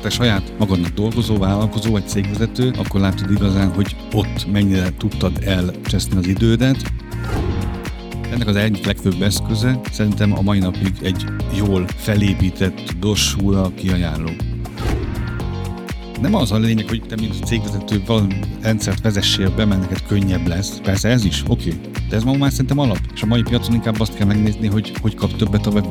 te saját magadnak dolgozó, vállalkozó vagy cégvezető, akkor látod igazán, hogy ott mennyire tudtad elcseszni az idődet, ennek az egyik legfőbb eszköze szerintem a mai napig egy jól felépített dossúra kiajánló. Nem az a lényeg, hogy te mint cégvezető valami rendszert vezessél be, mert neked könnyebb lesz. Persze ez is, oké. Okay. De ez ma már szerintem alap. És a mai piacon inkább azt kell megnézni, hogy hogy kap többet a vevő.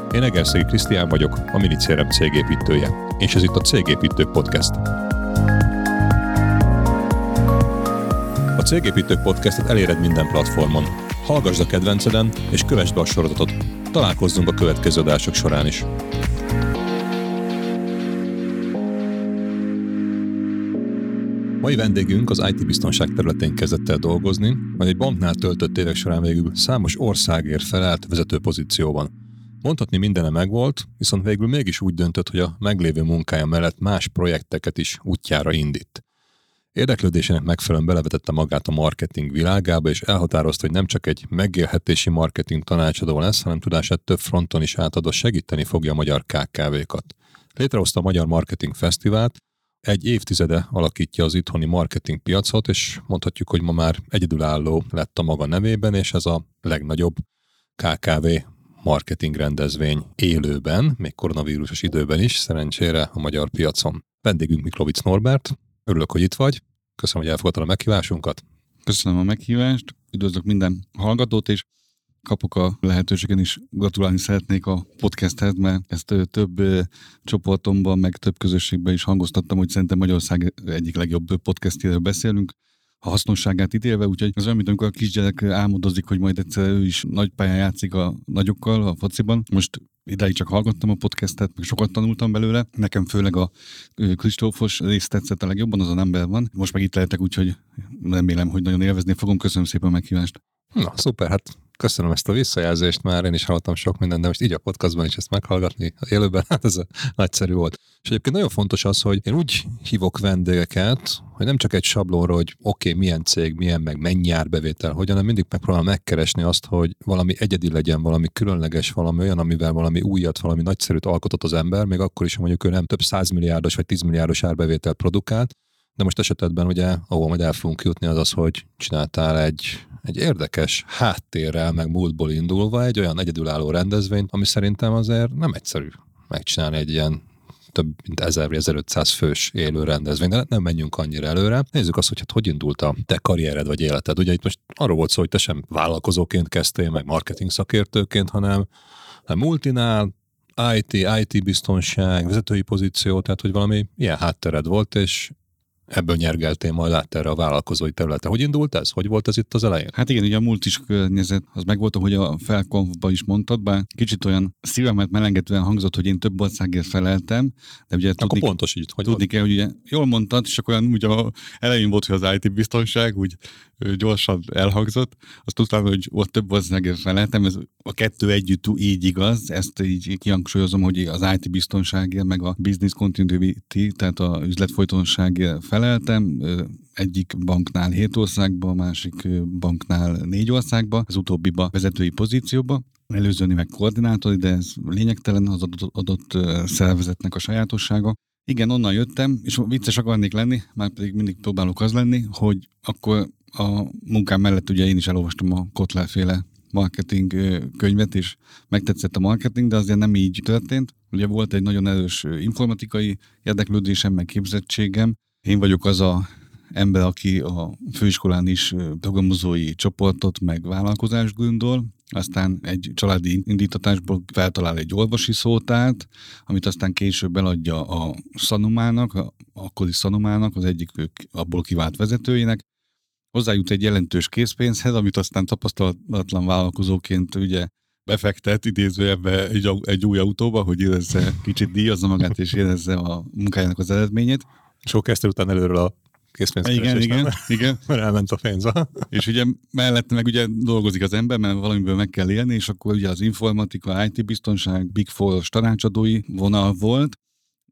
Én Egerszegi Krisztián vagyok, a Minicérem cégépítője, és ez itt a Cégépítők Podcast. A Cégépítők Podcastet eléred minden platformon. Hallgassd a kedvenceden, és kövessd be a sorozatot. Találkozzunk a következő adások során is. Mai vendégünk az IT biztonság területén kezdett el dolgozni, majd egy banknál töltött évek során végül számos országért felelt vezető pozícióban. Mondhatni mindene megvolt, viszont végül mégis úgy döntött, hogy a meglévő munkája mellett más projekteket is útjára indít. Érdeklődésének megfelelően belevetette magát a marketing világába, és elhatározta, hogy nem csak egy megélhetési marketing tanácsadó lesz, hanem tudását több fronton is átadva segíteni fogja a magyar KKV-kat. Létrehozta a Magyar Marketing Fesztivált, egy évtizede alakítja az itthoni marketing piacot, és mondhatjuk, hogy ma már egyedülálló lett a maga nevében, és ez a legnagyobb KKV marketing rendezvény élőben, még koronavírusos időben is, szerencsére a magyar piacon. Vendégünk Miklovic Norbert, örülök, hogy itt vagy, köszönöm, hogy elfogadtad a meghívásunkat. Köszönöm a meghívást, üdvözlök minden hallgatót, és kapok a lehetőségen is gratulálni szeretnék a podcasthez, mert ezt több csoportomban, meg több közösségben is hangoztattam, hogy szerintem Magyarország egyik legjobb podcastjéről beszélünk a hasznosságát ítélve, úgyhogy az olyan, mint amikor a kisgyerek álmodozik, hogy majd egyszer ő is nagy pályán játszik a nagyokkal a fociban. Most ideig csak hallgattam a podcastet, meg sokat tanultam belőle. Nekem főleg a Kristófos rész tetszett a legjobban, az a ember van. Most meg itt lehetek, úgyhogy remélem, hogy nagyon élvezni fogom. Köszönöm szépen a meghívást. Na, szuper, hát köszönöm ezt a visszajelzést, már én is hallottam sok mindent, de most így a podcastban is ezt meghallgatni élőben, hát ez a nagyszerű volt. És egyébként nagyon fontos az, hogy én úgy hívok vendégeket, hogy nem csak egy sablonról, hogy oké, okay, milyen cég, milyen, meg mennyi árbevétel, hogyan, hanem mindig megpróbálom megkeresni azt, hogy valami egyedi legyen, valami különleges, valami olyan, amivel valami újat, valami nagyszerűt alkotott az ember, még akkor is, mondjuk ő nem több százmilliárdos vagy tízmilliárdos árbevétel produkált, de most esetedben ugye, ahol majd el fogunk jutni, az az, hogy csináltál egy egy érdekes háttérrel, meg múltból indulva egy olyan egyedülálló rendezvényt, ami szerintem azért nem egyszerű megcsinálni egy ilyen több mint 1000 vagy 1500 fős élő rendezvény, de nem menjünk annyira előre. Nézzük azt, hogy hát hogy indult a te karriered vagy életed. Ugye itt most arról volt szó, hogy te sem vállalkozóként kezdtél, meg marketing szakértőként, hanem a multinál, IT, IT biztonság, vezetői pozíció, tehát hogy valami ilyen háttered volt, és ebből nyergeltél majd át erre a vállalkozói területre. Hogy indult ez? Hogy volt ez itt az elején? Hát igen, ugye a múlt is környezet, az megvolt, hogy a felkonfba is mondtad, bár kicsit olyan szívemet melengetően hangzott, hogy én több országért feleltem, de ugye Akkor tudni, pontos így, hogy tudni kell, hogy ugye jól mondtad, és akkor olyan ugye a elején volt, hogy az IT biztonság, úgy gyorsan elhangzott, azt tudtam, hogy ott több országért feleltem, ez a kettő együtt így igaz, ezt így kihangsúlyozom, hogy az IT biztonságért, meg a business continuity, tehát a üzletfolytonságért feleltem, egyik banknál hét országba, másik banknál négy országba, az utóbbiba vezetői pozícióba, előzőni meg koordinátori, de ez lényegtelen az adott, adott szervezetnek a sajátossága. Igen, onnan jöttem, és vicces akarnék lenni, már pedig mindig próbálok az lenni, hogy akkor a munkám mellett ugye én is elolvastam a Kotler féle marketing könyvet, és megtetszett a marketing, de azért nem így történt. Ugye volt egy nagyon erős informatikai érdeklődésem, meg képzettségem. Én vagyok az a ember, aki a főiskolán is programozói csoportot, meg vállalkozást gondol, aztán egy családi indítatásból feltalál egy olvasi szótárt, amit aztán később eladja a Szanomának, a akkori Szanomának, az egyik abból kivált vezetőjének, hozzájut egy jelentős készpénzhez, amit aztán tapasztalatlan vállalkozóként ugye befektet idézőjebbe egy, egy új autóba, hogy érezze, kicsit díjazza magát és érezze a munkájának az eredményét. Sok kezdte után előről a készpénzkeresés, Igen, igen, igen. Mert elment a pénz. és ugye mellette meg ugye dolgozik az ember, mert valamiből meg kell élni, és akkor ugye az informatika, IT biztonság, Big Four tanácsadói vonal volt,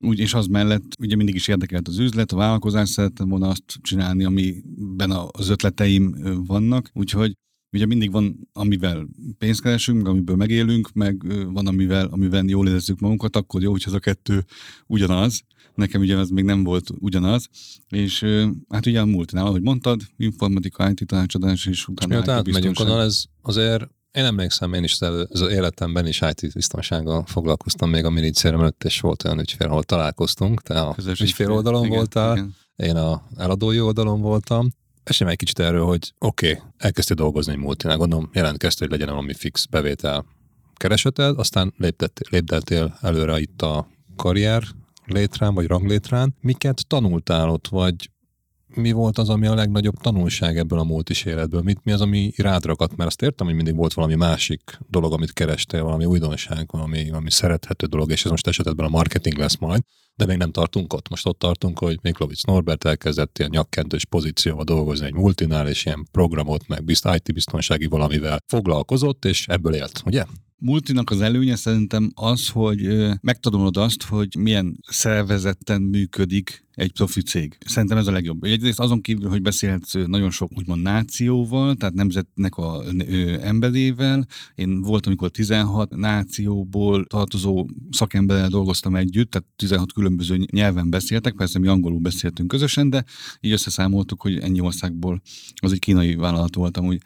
úgy, és az mellett ugye mindig is érdekelt az üzlet, a vállalkozás szerettem volna azt csinálni, amiben az ötleteim vannak, úgyhogy ugye mindig van, amivel pénzt keresünk, amiből megélünk, meg van, amivel, amivel jól érezzük magunkat, akkor jó, hogy ez a kettő ugyanaz. Nekem ugye ez még nem volt ugyanaz, és hát ugye a multinál, ahogy mondtad, informatika, IT tanácsadás, és utána és miután átmegyünk onnan, ez azért én emlékszem, én is az életemben is IT biztonsággal foglalkoztam még a milíciára előtt, és volt olyan ügyfél, ahol találkoztunk, te a Közös ügyfél. oldalon igen, voltál, igen. én a eladói oldalon voltam, Mesélj egy kicsit erről, hogy oké, okay, elkezdtél dolgozni egy multinál, gondolom jelentkeztél, hogy legyen valami fix bevétel kereseted, aztán lépdeltél előre itt a karrier létrán, vagy ranglétrán. Miket tanultál ott, vagy mi volt az, ami a legnagyobb tanulság ebből a multis életből? Mit, mi az, ami rád ragadt? Mert azt értem, hogy mindig volt valami másik dolog, amit kerestél, valami újdonság, valami, valami szerethető dolog, és ez most esetben a marketing lesz majd, de még nem tartunk ott. Most ott tartunk, hogy Miklovic Norbert elkezdett ilyen nyakkentős pozícióval dolgozni egy multinál, és ilyen programot, meg bizt, IT biztonsági valamivel foglalkozott, és ebből élt, ugye? Multinak az előnye szerintem az, hogy megtanulod azt, hogy milyen szervezetten működik egy profi cég. Szerintem ez a legjobb. Egyrészt azon kívül, hogy beszélhetsz nagyon sok úgymond nációval, tehát nemzetnek a ö, emberével. Én voltam, amikor 16 nációból tartozó szakemberrel dolgoztam együtt, tehát 16 különböző nyelven beszéltek, persze mi angolul beszéltünk közösen, de így összeszámoltuk, hogy ennyi országból az egy kínai vállalat voltam, úgy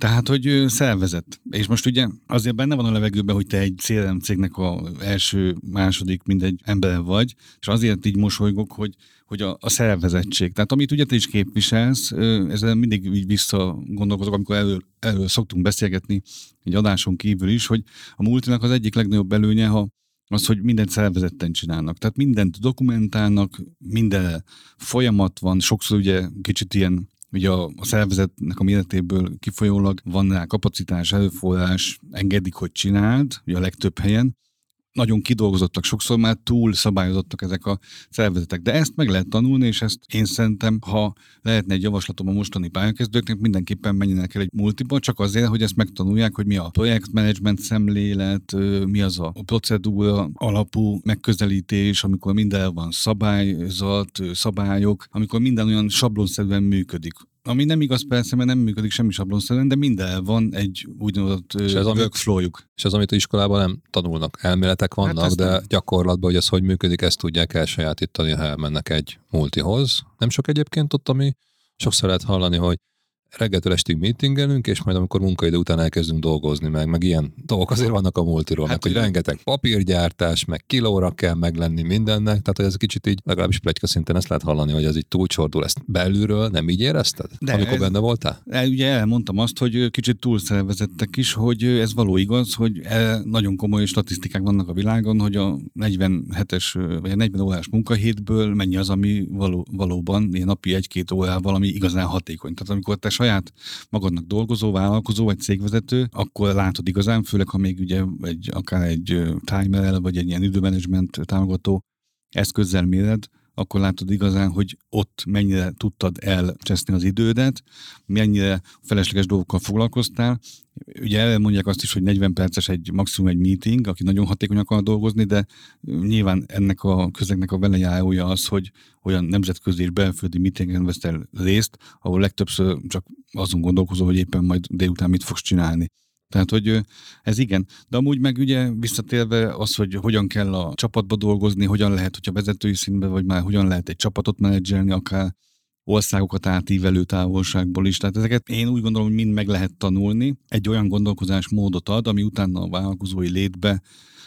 tehát, hogy szervezet. És most ugye azért benne van a levegőben, hogy te egy CRM cégnek a első, második, mindegy ember vagy, és azért így mosolygok, hogy, hogy a, a szervezettség. Tehát amit ugye te is képviselsz, ezzel mindig így visszagondolkozok, amikor elő, elő szoktunk beszélgetni egy adáson kívül is, hogy a multinak az egyik legnagyobb előnye, ha az, hogy mindent szervezetten csinálnak. Tehát mindent dokumentálnak, minden folyamat van, sokszor ugye kicsit ilyen ugye a, a szervezetnek a méretéből kifolyólag van rá kapacitás, előforrás, engedik, hogy csináld, ugye a legtöbb helyen, nagyon kidolgozottak, sokszor már túl szabályozottak ezek a szervezetek. De ezt meg lehet tanulni, és ezt én szerintem, ha lehetne egy javaslatom a mostani pályakezdőknek, mindenképpen menjenek el egy multiba, csak azért, hogy ezt megtanulják, hogy mi a projektmenedzsment szemlélet, mi az a procedúra alapú megközelítés, amikor minden van szabályzat, szabályok, amikor minden olyan sablonszerűen működik ami nem igaz persze, mert nem működik semmi sablonszerűen, de minden van egy úgynevezett és ez workflowjuk. És az, amit az iskolában nem tanulnak, elméletek vannak, hát de nem. gyakorlatban, hogy ez hogy működik, ezt tudják elsajátítani, ha elmennek egy multihoz. Nem sok egyébként ott, ami sokszor lehet hallani, hogy reggeltől estig meetingelünk, és majd amikor munkaidő után elkezdünk dolgozni, meg, meg ilyen dolgok azért vannak a multiról, hát, meg, hogy rengeteg papírgyártás, meg kilóra kell meglenni mindennek, tehát hogy ez kicsit így, legalábbis plegyka szinten ezt lehet hallani, hogy ez így túlcsordul, ezt belülről nem így érezted, De amikor ez, benne voltál? El, ugye elmondtam azt, hogy kicsit túlszervezettek is, hogy ez való igaz, hogy nagyon komoly statisztikák vannak a világon, hogy a 47-es vagy a 40 órás munkahétből mennyi az, ami való, valóban ilyen napi egy-két órával, ami igazán hatékony. Tehát amikor te saját magadnak dolgozó, vállalkozó, egy cégvezető, akkor látod igazán, főleg ha még ugye egy, akár egy timer vagy egy ilyen időmenedzsment támogató eszközzel méred, akkor látod igazán, hogy ott mennyire tudtad elcseszni az idődet, mennyire felesleges dolgokkal foglalkoztál. Ugye elmondják azt is, hogy 40 perces egy maximum egy meeting, aki nagyon hatékony akar dolgozni, de nyilván ennek a közegnek a velejárója az, hogy olyan nemzetközi és belföldi meetingen vesz el részt, ahol legtöbbször csak azon gondolkozol, hogy éppen majd délután mit fogsz csinálni. Tehát, hogy ez igen. De amúgy meg ugye visszatérve az, hogy hogyan kell a csapatba dolgozni, hogyan lehet, hogyha vezetői színbe, vagy már hogyan lehet egy csapatot menedzselni, akár országokat átívelő távolságból is. Tehát ezeket én úgy gondolom, hogy mind meg lehet tanulni. Egy olyan gondolkozásmódot ad, ami utána a vállalkozói létbe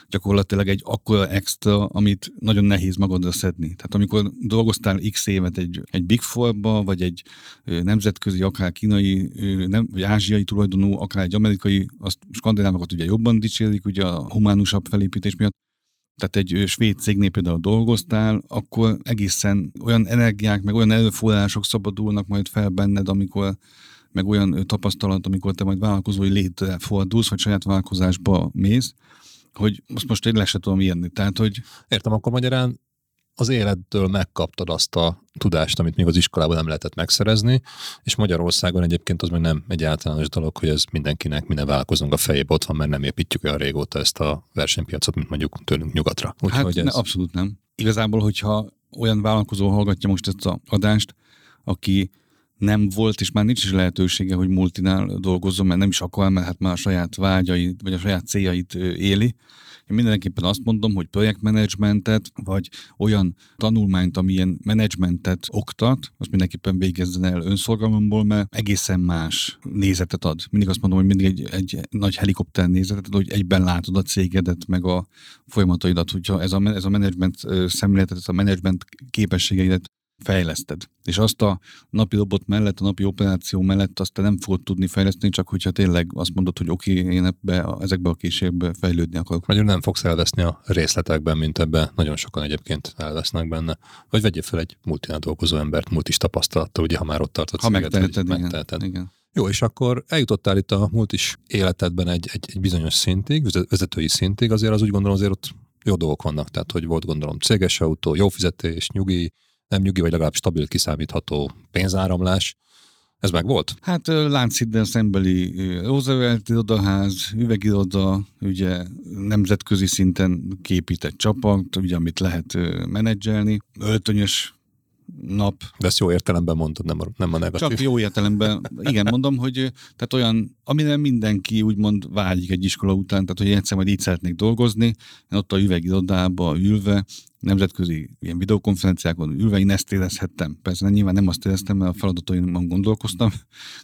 gyakorlatilag egy akkora extra, amit nagyon nehéz magadra szedni. Tehát amikor dolgoztál x évet egy, egy Big Four-ba, vagy egy nemzetközi, akár kínai, nem, vagy ázsiai tulajdonú, akár egy amerikai, azt skandinávokat ugye jobban dicsérik, ugye a humánusabb felépítés miatt, tehát egy svéd cégnél például dolgoztál, akkor egészen olyan energiák, meg olyan erőforrások szabadulnak majd fel benned, amikor meg olyan tapasztalat, amikor te majd vállalkozói létre fordulsz, vagy saját vállalkozásba mész, hogy most most én le se tudom írni. Tehát, hogy... Értem, akkor magyarán az élettől megkaptad azt a tudást, amit még az iskolában nem lehetett megszerezni, és Magyarországon egyébként az meg nem egy általános dolog, hogy ez mindenkinek, minden vállalkozónk a fejébe ott van, mert nem építjük olyan régóta ezt a versenypiacot, mint mondjuk tőlünk nyugatra. Úgy, hát ez... ne, abszolút nem. Igazából, hogyha olyan vállalkozó hallgatja most ezt a adást, aki nem volt, és már nincs is lehetősége, hogy multinál dolgozzon, mert nem is akar, mert hát már a saját vágyait, vagy a saját céljait éli. Én mindenképpen azt mondom, hogy projektmenedzsmentet, vagy olyan tanulmányt, amilyen menedzsmentet oktat, azt mindenképpen végezzen el önszorgalomból, mert egészen más nézetet ad. Mindig azt mondom, hogy mindig egy, egy nagy helikopter nézetet, hogy egyben látod a cégedet, meg a folyamataidat, hogyha ez a, ez a menedzsment szemléletet, ez a menedzsment képességeidet fejleszted. És azt a napi robot mellett, a napi operáció mellett azt te nem fogod tudni fejleszteni, csak hogyha tényleg azt mondod, hogy oké, okay, én ebbe, ezekbe a készségekbe fejlődni akarok. Vagy nem fogsz elveszni a részletekben, mint ebbe nagyon sokan egyébként elvesznek benne. Vagy vegyél fel egy multinál dolgozó embert, multis tapasztalata, ugye, ha már ott tartott ha céget, megteheted, igen, megteheted. igen. Jó, és akkor eljutottál itt a multis életedben egy, egy, egy bizonyos szintig, vezetői szintig, azért az úgy gondolom azért ott jó dolgok vannak, tehát hogy volt gondolom céges autó, jó fizetés, nyugi, nem nyugi, vagy legalább stabil, kiszámítható pénzáramlás. Ez meg volt? Hát Lánchídden szembeli Roosevelt irodaház, üvegiroda, ugye nemzetközi szinten képített csapat, ugye amit lehet menedzselni, öltönyös nap. De ezt jó értelemben mondtad, nem a, nem a negatív. Csak jó értelemben. Igen, mondom, hogy tehát olyan, amire mindenki úgymond vágyik egy iskola után, tehát hogy egyszer majd így szeretnék dolgozni, én ott a üvegirodába ülve, nemzetközi ilyen videokonferenciákon ülve én ezt érezhettem. Persze nyilván nem azt éreztem, mert a feladataimon gondolkoztam,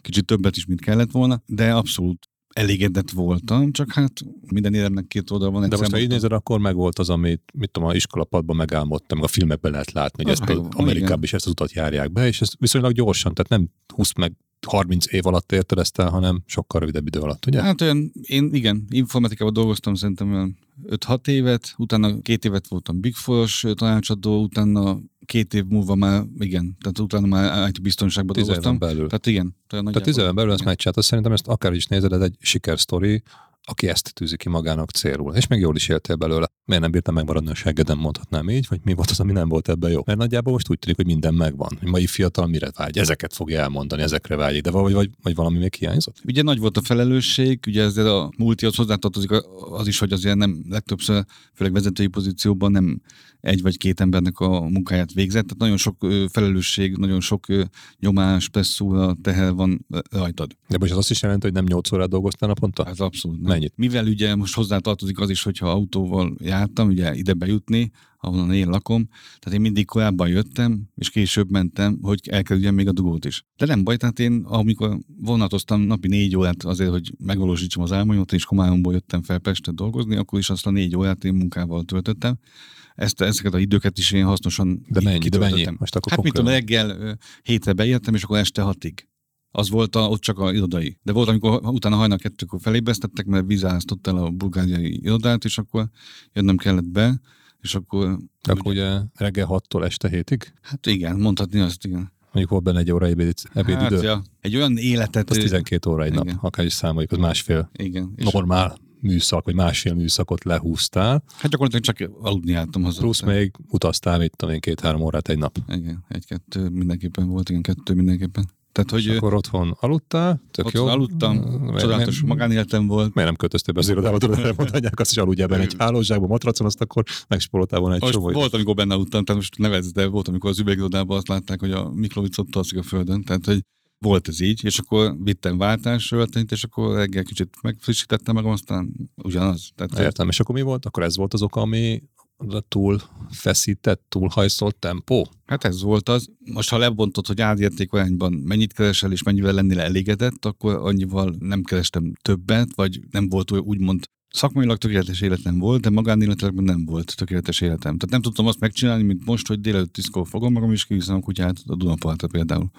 kicsit többet is, mint kellett volna, de abszolút elégedett voltam, csak hát minden éremnek két oldal van. De most, ha így nézed, akkor meg volt az, amit, mit tudom, a iskolapadban megálmodtam, meg a filmekben lehet látni, hogy ezt Amerikában is ezt az utat járják be, és ez viszonylag gyorsan, tehát nem 20 meg 30 év alatt érted ezt el, hanem sokkal rövidebb idő alatt, ugye? Hát olyan, én igen, informatikában dolgoztam szerintem olyan 5-6 évet, utána két évet voltam Big Four-os tanácsadó, utána két év múlva már, igen, tehát utána már IT biztonságban dolgoztam. belül. Tehát igen. Tehát tíz éven belül ezt megcsináltad, szerintem ezt akár is nézed, ez egy sikersztori, aki ezt tűzi ki magának célul. És még jól is éltél belőle. Miért nem bírtam megmaradni a seggeden, mondhatnám így, vagy mi volt az, ami nem volt ebben jó? Mert nagyjából most úgy tűnik, hogy minden megvan. Hogy mai fiatal mire vágy? Ezeket fogja elmondani, ezekre vágyik, de vagy, vagy, vagy valami még hiányzott? Ugye nagy volt a felelősség, ugye ezzel a multihoz hozzátartozik az is, hogy azért nem legtöbbször, főleg vezetői pozícióban nem egy vagy két embernek a munkáját végzett. Tehát nagyon sok felelősség, nagyon sok nyomás, presszúra, teher van rajtad. De most az azt is jelenti, hogy nem 8 órát dolgoztál naponta? Ez abszolút. Nem. Mennyit? Mivel ugye most hozzátartozik az is, hogyha autóval jártam, ugye ide bejutni, ahonnan én lakom. Tehát én mindig korábban jöttem, és később mentem, hogy elkerüljem még a dugót is. De nem baj, tehát én amikor vonatoztam napi négy órát azért, hogy megvalósítsam az álmomat, és Komáromból jöttem fel Pestet dolgozni, akkor is azt a négy órát én munkával töltöttem ezt, ezeket az időket is én hasznosan De mennyi, de mennyi? Most akkor hát mit tudom, reggel hétre beértem, és akkor este hatig. Az volt a, ott csak a irodai. De volt, amikor utána hajnal kettőkor felébeztettek, mert vízáztott el a bulgáriai irodát, és akkor jönnem kellett be, és akkor... Akkor ugye, ugye reggel 6-tól este hétig? Hát igen, mondhatni azt, igen. Mondjuk volt benne egy óra ebéd, ebédidő. Hát, ja. Egy olyan életet... Az 12 óra egy igen. nap, akár is számoljuk, az másfél igen. normál műszak, vagy másfél műszakot lehúztál. Hát gyakorlatilag csak aludni álltam haza. Plusz még utaztál, mit tudom én, két-három órát egy nap. Igen, egy-kettő mindenképpen volt, igen, kettő mindenképpen. Tehát, hogy akkor otthon aludtál, tök ott jó. aludtam, csodálatos magánéletem volt. Miért nem költöztél be az irodába, tudod, elmondhatják azt, hogy aludjál benne egy hálózsákban, matracon, azt akkor megspóroltál volna egy most csomó. Volt, amikor benne aludtam, tehát most nevezd, de volt, amikor az üvegirodában azt látták, hogy a Miklovic ott alszik a földön, tehát hogy volt ez így, és akkor vittem váltásról, és akkor reggel kicsit megfrissítettem meg, aztán ugyanaz. Tehát Értem, és akkor mi volt? Akkor ez volt az oka, ami túl feszített, túl hajszolt tempó? Hát ez volt az. Most ha lebontod, hogy árértékarányban mennyit keresel és mennyivel lennél elégedett, akkor annyival nem kerestem többet, vagy nem volt olyan úgymond Szakmailag tökéletes életem volt, de magánéletekben nem volt tökéletes életem. Tehát nem tudtam azt megcsinálni, mint most, hogy délelőtt tiszkor fogom magam, és kiviszem a kutyát a Dunapartra például.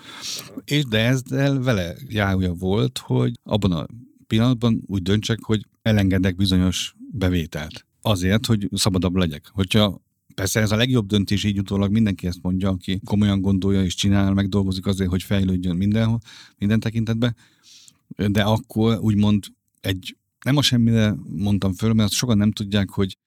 És de ezzel vele járója volt, hogy abban a pillanatban úgy döntsek, hogy elengedek bizonyos bevételt. Azért, hogy szabadabb legyek. Hogyha Persze ez a legjobb döntés, így utólag mindenki ezt mondja, aki komolyan gondolja és csinál, meg dolgozik azért, hogy fejlődjön mindenhol, minden tekintetben. De akkor úgymond egy, nem a semmire mondtam föl, mert azt sokan nem tudják, hogy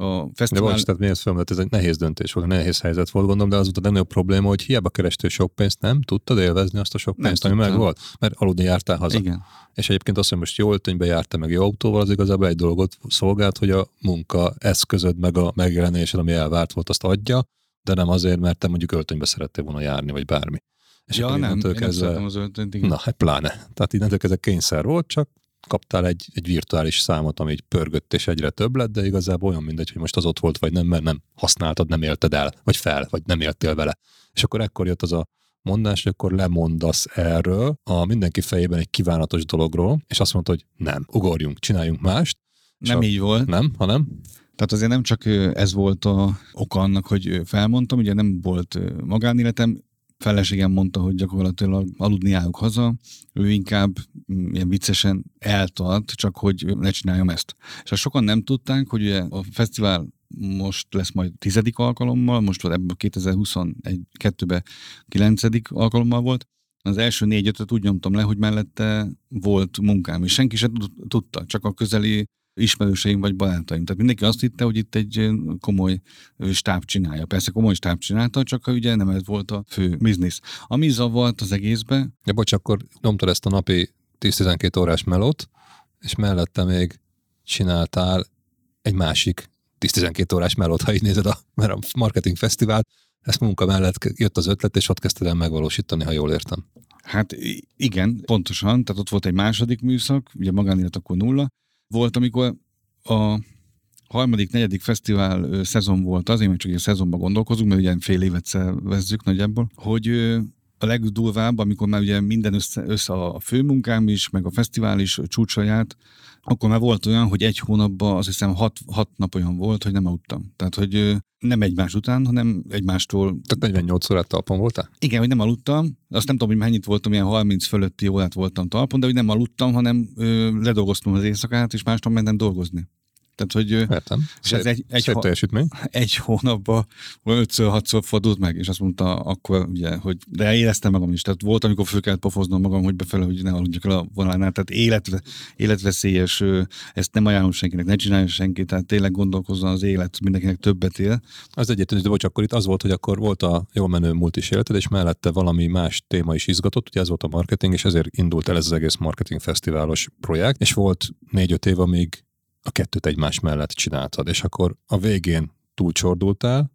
a fesztivál... De most, tehát miért mert ez egy nehéz döntés volt, nehéz helyzet volt, gondolom, de az volt a legnagyobb probléma, hogy hiába kerestél sok pénzt, nem tudtad élvezni azt a sok pénzt, nem ami meg volt, mert aludni jártál haza. Igen. És egyébként azt, hogy most jó öltönybe jártál meg jó autóval, az igazából egy dolgot szolgált, hogy a munka eszközöd meg a megjelenésed, ami elvárt volt, azt adja, de nem azért, mert te mondjuk öltönybe szerettél volna járni, vagy bármi. És ja, nem, én kezdve... nem az öltönyt, igen. Na, hát pláne. Tehát innentől kezdve kényszer volt, csak kaptál egy, egy virtuális számot, ami így pörgött és egyre több lett, de igazából olyan mindegy, hogy most az ott volt, vagy nem, mert nem használtad, nem élted el, vagy fel, vagy nem éltél vele. És akkor ekkor jött az a mondás, hogy akkor lemondasz erről a mindenki fejében egy kívánatos dologról, és azt mondta, hogy nem, ugorjunk, csináljunk mást. Nem így volt. Nem, hanem? Tehát azért nem csak ez volt a oka annak, hogy felmondtam, ugye nem volt magánéletem, feleségem mondta, hogy gyakorlatilag aludni állok haza, ő inkább mm, ilyen viccesen eltart, csak hogy ne csináljam ezt. És azt sokan nem tudták, hogy ugye a fesztivál most lesz majd tizedik alkalommal, most ebből 2021-2-ben kilencedik alkalommal volt, az első négy-ötöt úgy nyomtam le, hogy mellette volt munkám, és senki sem tudta, csak a közeli ismerőseim vagy barátaim. Tehát mindenki azt hitte, hogy itt egy komoly stáb csinálja. Persze komoly stáb csinálta, csak ugye nem ez volt a fő biznisz. Ami zavart az egészbe... De bocs, akkor nyomtad ezt a napi 10-12 órás melót, és mellette még csináltál egy másik 10-12 órás melót, ha így nézed a, mert a marketing fesztivál, ezt munka mellett jött az ötlet, és ott kezdted el megvalósítani, ha jól értem. Hát igen, pontosan, tehát ott volt egy második műszak, ugye magánélet akkor nulla, volt, amikor a harmadik, negyedik fesztivál szezon volt az, én csak egy szezonban gondolkozunk, mert ugye fél évet szervezzük nagyjából, hogy a legdurvább, amikor már ugye minden össze, össze a főmunkám is, meg a fesztivál is csúcsaját, akkor már volt olyan, hogy egy hónapban azt hiszem hat, hat nap olyan volt, hogy nem aludtam. Tehát, hogy nem egymás után, hanem egymástól. Tehát 48 órát talpon voltál? Igen, hogy nem aludtam. Azt nem tudom, hogy mennyit voltam, ilyen 30 fölötti órát voltam talpon, de hogy nem aludtam, hanem ö, ledolgoztam az éjszakát, és másnap mentem dolgozni. Tehát, hogy Értem. És ez egy, egy, teljesítmény. egy hónapban ötször, hatszor fordult meg, és azt mondta akkor, ugye, hogy de éreztem magam is. Tehát volt, amikor föl kellett pofoznom magam, hogy befele, hogy ne aludjak el a vonalnál. Tehát élet, életveszélyes, ezt nem ajánlom senkinek, ne csinálja senki, tehát tényleg gondolkozzon az élet, mindenkinek többet él. Az egyetlen, de bocs, akkor itt az volt, hogy akkor volt a jól menő múlt is életed, és mellette valami más téma is izgatott, ugye ez volt a marketing, és ezért indult el ez az egész marketing fesztiválos projekt, és volt négy-öt év, amíg a kettőt egymás mellett csináltad, és akkor a végén túlcsordultál,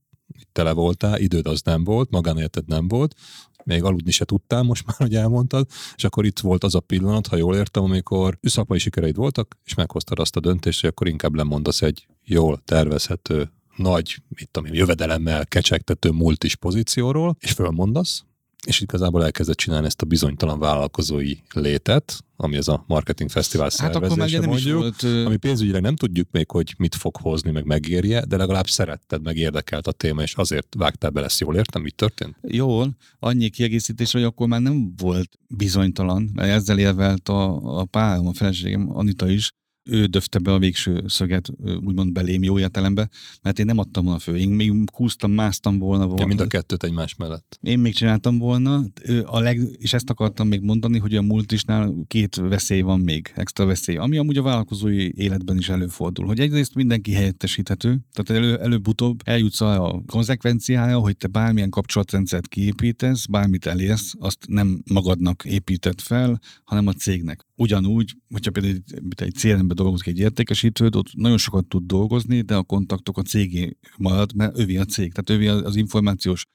tele voltál, időd az nem volt, magánéleted nem volt, még aludni se tudtál, most már, hogy elmondtad, és akkor itt volt az a pillanat, ha jól értem, amikor szakmai sikereid voltak, és meghoztad azt a döntést, hogy akkor inkább lemondasz egy jól tervezhető, nagy, mit tudom én, jövedelemmel kecsegtető multis pozícióról, és fölmondasz, és igazából elkezdett csinálni ezt a bizonytalan vállalkozói létet, ami ez a marketing fesztivál hát szervezése nem mondjuk, volt, ami pénzügyileg nem tudjuk még, hogy mit fog hozni, meg megérje, de legalább szeretted, meg érdekelt a téma, és azért vágtál bele, ezt jól értem, mit történt? Jól, annyi kiegészítés, hogy akkor már nem volt bizonytalan, mert ezzel érvelt a, a párom, a feleségem, Anita is, ő döfte be a végső szöget, úgymond belém jó értelembe, mert én nem adtam volna föl. Én még húztam, másztam volna. volna. Ja, mind a kettőt egymás mellett. Én még csináltam volna, a leg, és ezt akartam még mondani, hogy a multisnál két veszély van még, extra veszély, ami amúgy a vállalkozói életben is előfordul, hogy egyrészt mindenki helyettesíthető, tehát elő, előbb-utóbb eljutsz a konzekvenciája, hogy te bármilyen kapcsolatrendszert kiépítesz, bármit elérsz, azt nem magadnak épített fel, hanem a cégnek. Ugyanúgy, hogyha például egy CRM-be dolgozik egy értékesítőd, ott nagyon sokat tud dolgozni, de a kontaktok a cégé marad, mert övé a cég, tehát övé az információs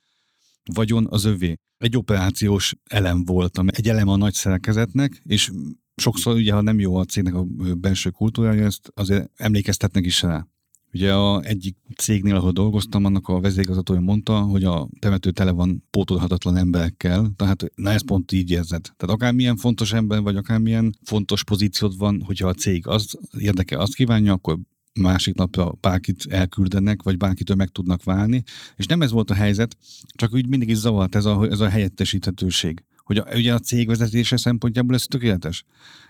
vagyon az övé. Egy operációs elem volt, egy elem a nagy szerkezetnek, és sokszor ugye, ha nem jó a cégnek a belső kultúrája, ezt azért emlékeztetnek is rá Ugye a egyik cégnél, ahol dolgoztam, annak a vezérigazgatója mondta, hogy a temető tele van pótolhatatlan emberekkel, tehát na ezt pont így érzed. Tehát akármilyen fontos ember, vagy akármilyen fontos pozíciód van, hogyha a cég az érdeke azt kívánja, akkor másik napra bárkit elküldenek, vagy bárkitől meg tudnak válni. És nem ez volt a helyzet, csak úgy mindig is zavart ez a, ez a helyettesíthetőség hogy a, ugye a cég vezetése szempontjából ez tökéletes.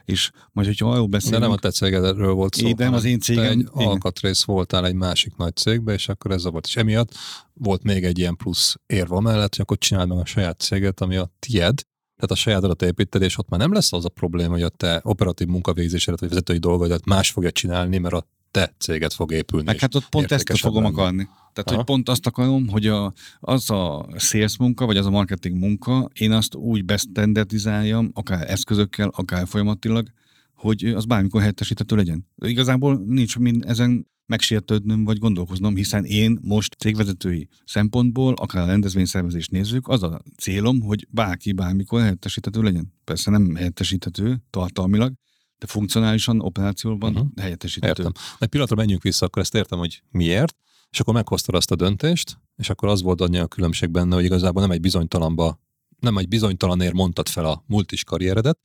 És majd, hogyha arról beszélünk... De nem a te cégedről volt szó. Nem az én cégem. Te egy igen. alkatrész voltál egy másik nagy cégbe, és akkor ez volt. És emiatt volt még egy ilyen plusz érva mellett, hogy akkor csináld meg a saját céget, ami a tied, tehát a saját adat építed, és ott már nem lesz az a probléma, hogy a te operatív munkavégzésedet vagy vezetői dolgodat más fogja csinálni, mert a te céget fog épülni. Meg hát ott pont ezt fogom lenni. akarni. Tehát, Aha. hogy pont azt akarom, hogy a, az a sales munka, vagy az a marketing munka, én azt úgy bestandardizáljam, akár eszközökkel, akár folyamatilag, hogy az bármikor helyettesíthető legyen. Igazából nincs mind ezen megsértődnöm, vagy gondolkoznom, hiszen én most cégvezetői szempontból, akár a rendezvényszervezést nézzük, az a célom, hogy bárki bármikor helyettesíthető legyen. Persze nem helyettesíthető tartalmilag, de funkcionálisan, operációban uh-huh. helyettesíthető. Értem. Egy pillanatra menjünk vissza, akkor ezt értem, hogy miért, és akkor meghoztad azt a döntést, és akkor az volt annyi a különbség benne, hogy igazából nem egy bizonytalanba, nem egy bizonytalanért mondtad fel a multis karrieredet,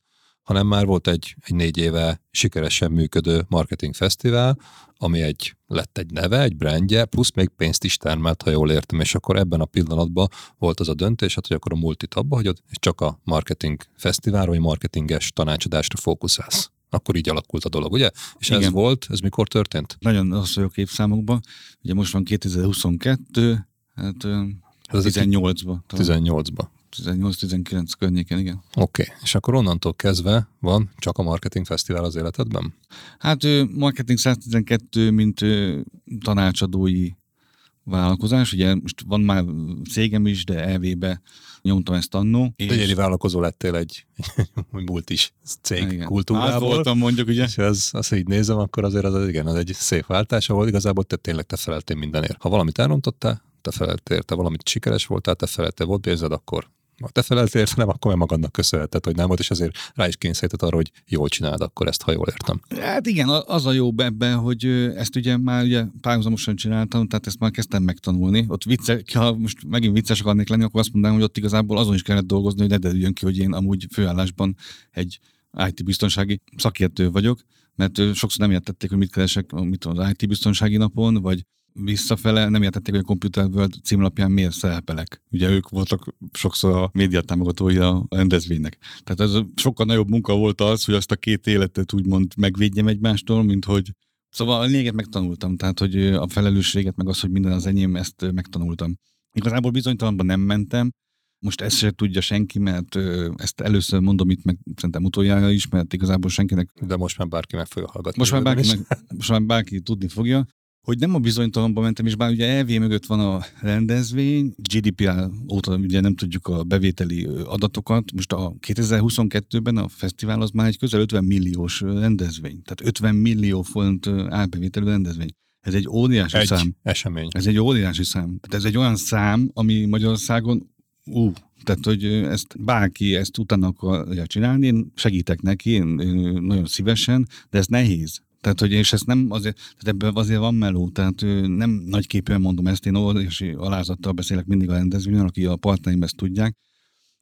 hanem már volt egy, egy négy éve sikeresen működő marketing fesztivál, ami egy, lett egy neve, egy brandje, plusz még pénzt is termelt, ha jól értem, és akkor ebben a pillanatban volt az a döntés, hát, hogy akkor a multit abba hagyod, és csak a marketing fesztiválra, vagy marketinges tanácsadásra fókuszálsz. Akkor így alakult a dolog, ugye? És Igen. ez volt, ez mikor történt? Nagyon rossz vagyok évszámokban. Ugye most van 2022, hát 18-ba. 18-ba. 18-19 környéken, igen. Oké, okay. és akkor onnantól kezdve van csak a Marketing Fesztivál az életedben? Hát Marketing 112, mint tanácsadói vállalkozás. Ugye most van már cégem is, de elvébe nyomtam ezt annó. És... Egyedi vállalkozó lettél egy, egy múlt is cég igen. kultúrából. Hát voltam mondjuk, ugye. És az, azt így nézem, akkor azért az, igen, az egy szép váltás, ahol igazából te tényleg te feleltél mindenért. Ha valamit elrontottál, te feleltél, te valamit sikeres voltál, te feleltél, volt pénzed, akkor ha te feleltél érte, nem, akkor magadnak köszönheted, hogy nem volt, és azért rá is kényszerített arra, hogy jól csináld akkor ezt, ha jól értem. Hát igen, az a jó ebben, hogy ezt ugye már ugye párhuzamosan csináltam, tehát ezt már kezdtem megtanulni. Ott vicce, ha most megint vicces akarnék lenni, akkor azt mondanám, hogy ott igazából azon is kellett dolgozni, hogy ne derüljön ki, hogy én amúgy főállásban egy IT biztonsági szakértő vagyok, mert sokszor nem értették, hogy mit keresek mit az IT biztonsági napon, vagy visszafele nem értették, hogy a Computer World címlapján miért szerepelek. Ugye ők voltak sokszor a média támogatói a rendezvénynek. Tehát ez sokkal nagyobb munka volt az, hogy azt a két életet úgymond megvédjem egymástól, mint hogy Szóval a lényeget megtanultam, tehát hogy a felelősséget, meg az, hogy minden az enyém, ezt megtanultam. Igazából bizonytalanban nem mentem, most ezt se tudja senki, mert ezt először mondom itt, meg szerintem utoljára is, mert igazából senkinek... De most már bárki meg fogja hallgatni. Most már bárki, meg, most már bárki tudni fogja hogy nem a bizonytalanba mentem, és bár ugye elvé mögött van a rendezvény, GDPR óta ugye nem tudjuk a bevételi adatokat, most a 2022-ben a fesztivál az már egy közel 50 milliós rendezvény, tehát 50 millió font árbevételű rendezvény. Ez egy óriási egy szám. esemény. Ez egy óriási szám. Tehát ez egy olyan szám, ami Magyarországon ú, tehát, hogy ezt bárki ezt utána akarja csinálni, én segítek neki, én, én nagyon szívesen, de ez nehéz. Tehát, hogy és ezt nem azért, tehát ebben azért van meló, tehát nem nagyképűen mondom ezt, én óriási alázattal beszélek mindig a rendezvényen, aki a partnerim ezt tudják,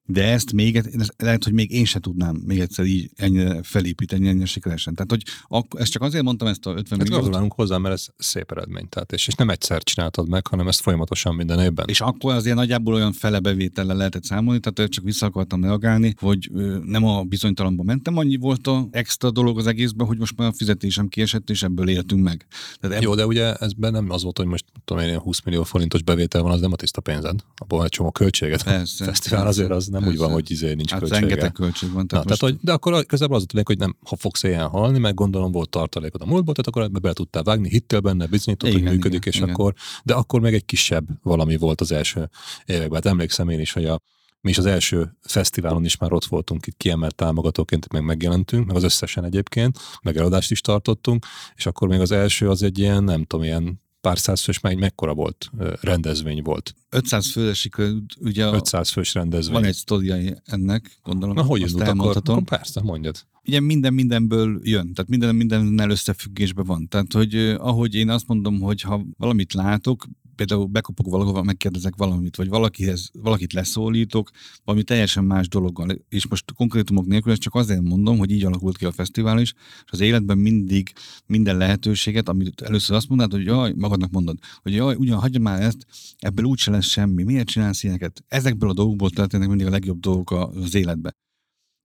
de ezt még, lehet, hogy még én se tudnám még egyszer így ennyire felépíteni, ennyire sikeresen. Tehát, hogy ak- ezt csak azért mondtam ezt a 50 hát milliót. Gratulálunk hozzá, mert ez szép eredmény. Tehát, és, és nem egyszer csináltad meg, hanem ezt folyamatosan minden évben. És akkor azért nagyjából olyan felebevétellel lehetett számolni, tehát csak vissza akartam reagálni, hogy nem a bizonytalanba mentem, annyi volt a extra dolog az egészben, hogy most már a fizetésem kiesett, és ebből éltünk meg. Tehát ebb... Jó, de ugye ezben nem az volt, hogy most tudom én, 20 millió forintos bevétel van, az nem a tiszta pénzed, abból egy csomó költséget. Persze, fesztivál azért az nem Persze. úgy van, hogy izé nincs hát költsége. rengeteg költség van. Tehát, Na, most... tehát, hogy, de akkor közelebb az a hogy nem, ha fogsz ilyen halni, meg gondolom volt tartalékod a múltból, tehát akkor ebbe bele tudtál vágni, hittél benne, bizonyított, hogy működik, igen, és igen. akkor, de akkor meg egy kisebb valami volt az első években. Hát emlékszem én is, hogy a, mi is az első fesztiválon is már ott voltunk, itt kiemelt támogatóként meg megjelentünk, meg az összesen egyébként, meg eladást is tartottunk, és akkor még az első az egy ilyen, nem tudom, ilyen pár száz fős, már egy mekkora volt rendezvény volt? 500 fősik, ugye 500 fős rendezvény. van egy sztoria ennek, gondolom. Na, hogy akkor? elmondhatom. akkor? Persze, mondjad. Ugye minden mindenből jön, tehát minden mindennel összefüggésben van. Tehát, hogy ahogy én azt mondom, hogy ha valamit látok, például bekopok valahova, megkérdezek valamit, vagy valakihez, valakit leszólítok, valami teljesen más dologgal. És most konkrétumok nélkül, ezt csak azért mondom, hogy így alakult ki a fesztivál is, és az életben mindig minden lehetőséget, amit először azt mondod, hogy jaj, magadnak mondod, hogy jaj, ugyan hagyja már ezt, ebből úgyse lesz semmi, miért csinálsz ilyeneket? Ezekből a dolgokból történnek mindig a legjobb dolgok az életbe.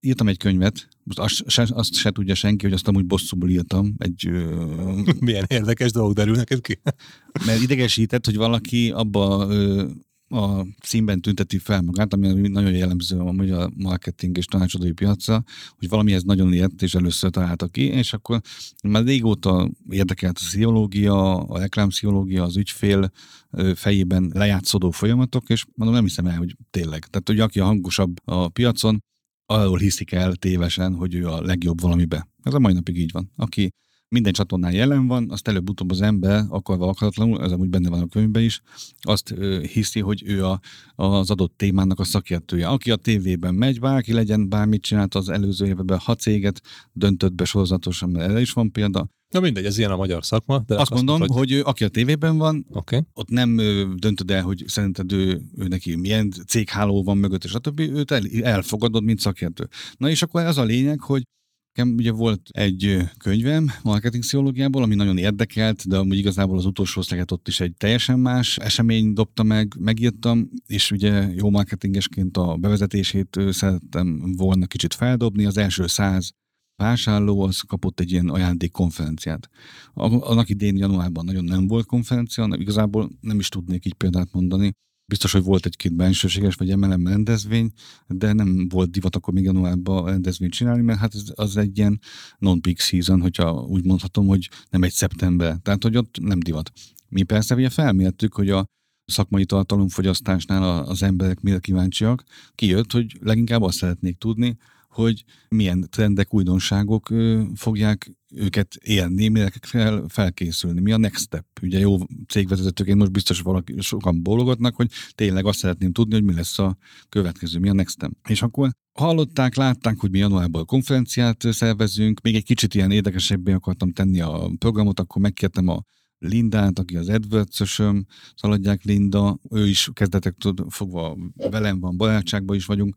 Írtam egy könyvet, most azt se, azt se tudja senki, hogy azt amúgy bosszúból írtam, egy ö, Milyen érdekes dolgok derül neked ki? mert idegesített, hogy valaki abba ö, a színben tünteti fel magát, ami nagyon jellemző a magyar marketing és tanácsadói piacra, hogy valamihez nagyon ért, és először találta ki, és akkor már régóta érdekelt a pszichológia, a reklámpszichológia, az ügyfél fejében lejátszódó folyamatok, és mondom, nem hiszem el, hogy tényleg. Tehát, hogy aki a hangosabb a piacon, arról hiszik el tévesen, hogy ő a legjobb valamibe. Ez a mai napig így van. Aki minden csatornán jelen van, azt előbb-utóbb az ember akarva akaratlanul, ez amúgy benne van a könyvben is, azt hiszi, hogy ő a, az adott témának a szakértője. Aki a tévében megy, bárki legyen, bármit csinált az előző években, hat céget döntött be sorozatosan, mert erre is van példa. Na mindegy, ez ilyen a magyar szakma. De Azt mondom, mondtad, hogy ő, aki a tévében van. Okay. ott nem döntöd el, hogy szerinted ő, ő neki milyen cégháló van mögött, és a többi, őt el, elfogadod, mint szakértő. Na és akkor az a lényeg, hogy Nekem ugye volt egy könyvem marketing pszichológiából, ami nagyon érdekelt, de amúgy igazából az utolsó szleget ott is egy teljesen más esemény dobta meg, megírtam, és ugye jó marketingesként a bevezetését szerettem volna kicsit feldobni. Az első száz vásárló az kapott egy ilyen ajándékkonferenciát. Annak idén januárban nagyon nem volt konferencia, nem- igazából nem is tudnék így példát mondani. Biztos, hogy volt egy-két bensőséges vagy MLM rendezvény, de nem volt divat akkor még januárban rendezvényt csinálni, mert hát ez, az egy ilyen non-peak season, hogyha úgy mondhatom, hogy nem egy szeptember. Tehát, hogy ott nem divat. Mi persze ugye felmértük, hogy a szakmai tartalomfogyasztásnál az emberek mire kíváncsiak. Kijött, hogy leginkább azt szeretnék tudni, hogy milyen trendek, újdonságok fogják őket élni, mire kell felkészülni, mi a next step. Ugye jó cégvezetőként most biztos valaki, sokan bólogatnak, hogy tényleg azt szeretném tudni, hogy mi lesz a következő, mi a next step. És akkor hallották, látták, hogy mi januárban konferenciát szervezünk, még egy kicsit ilyen érdekesebbé akartam tenni a programot, akkor megkértem a Lindát, aki az AdWords-ösöm, szaladják Linda, ő is kezdetektől fogva velem van, barátságban is vagyunk,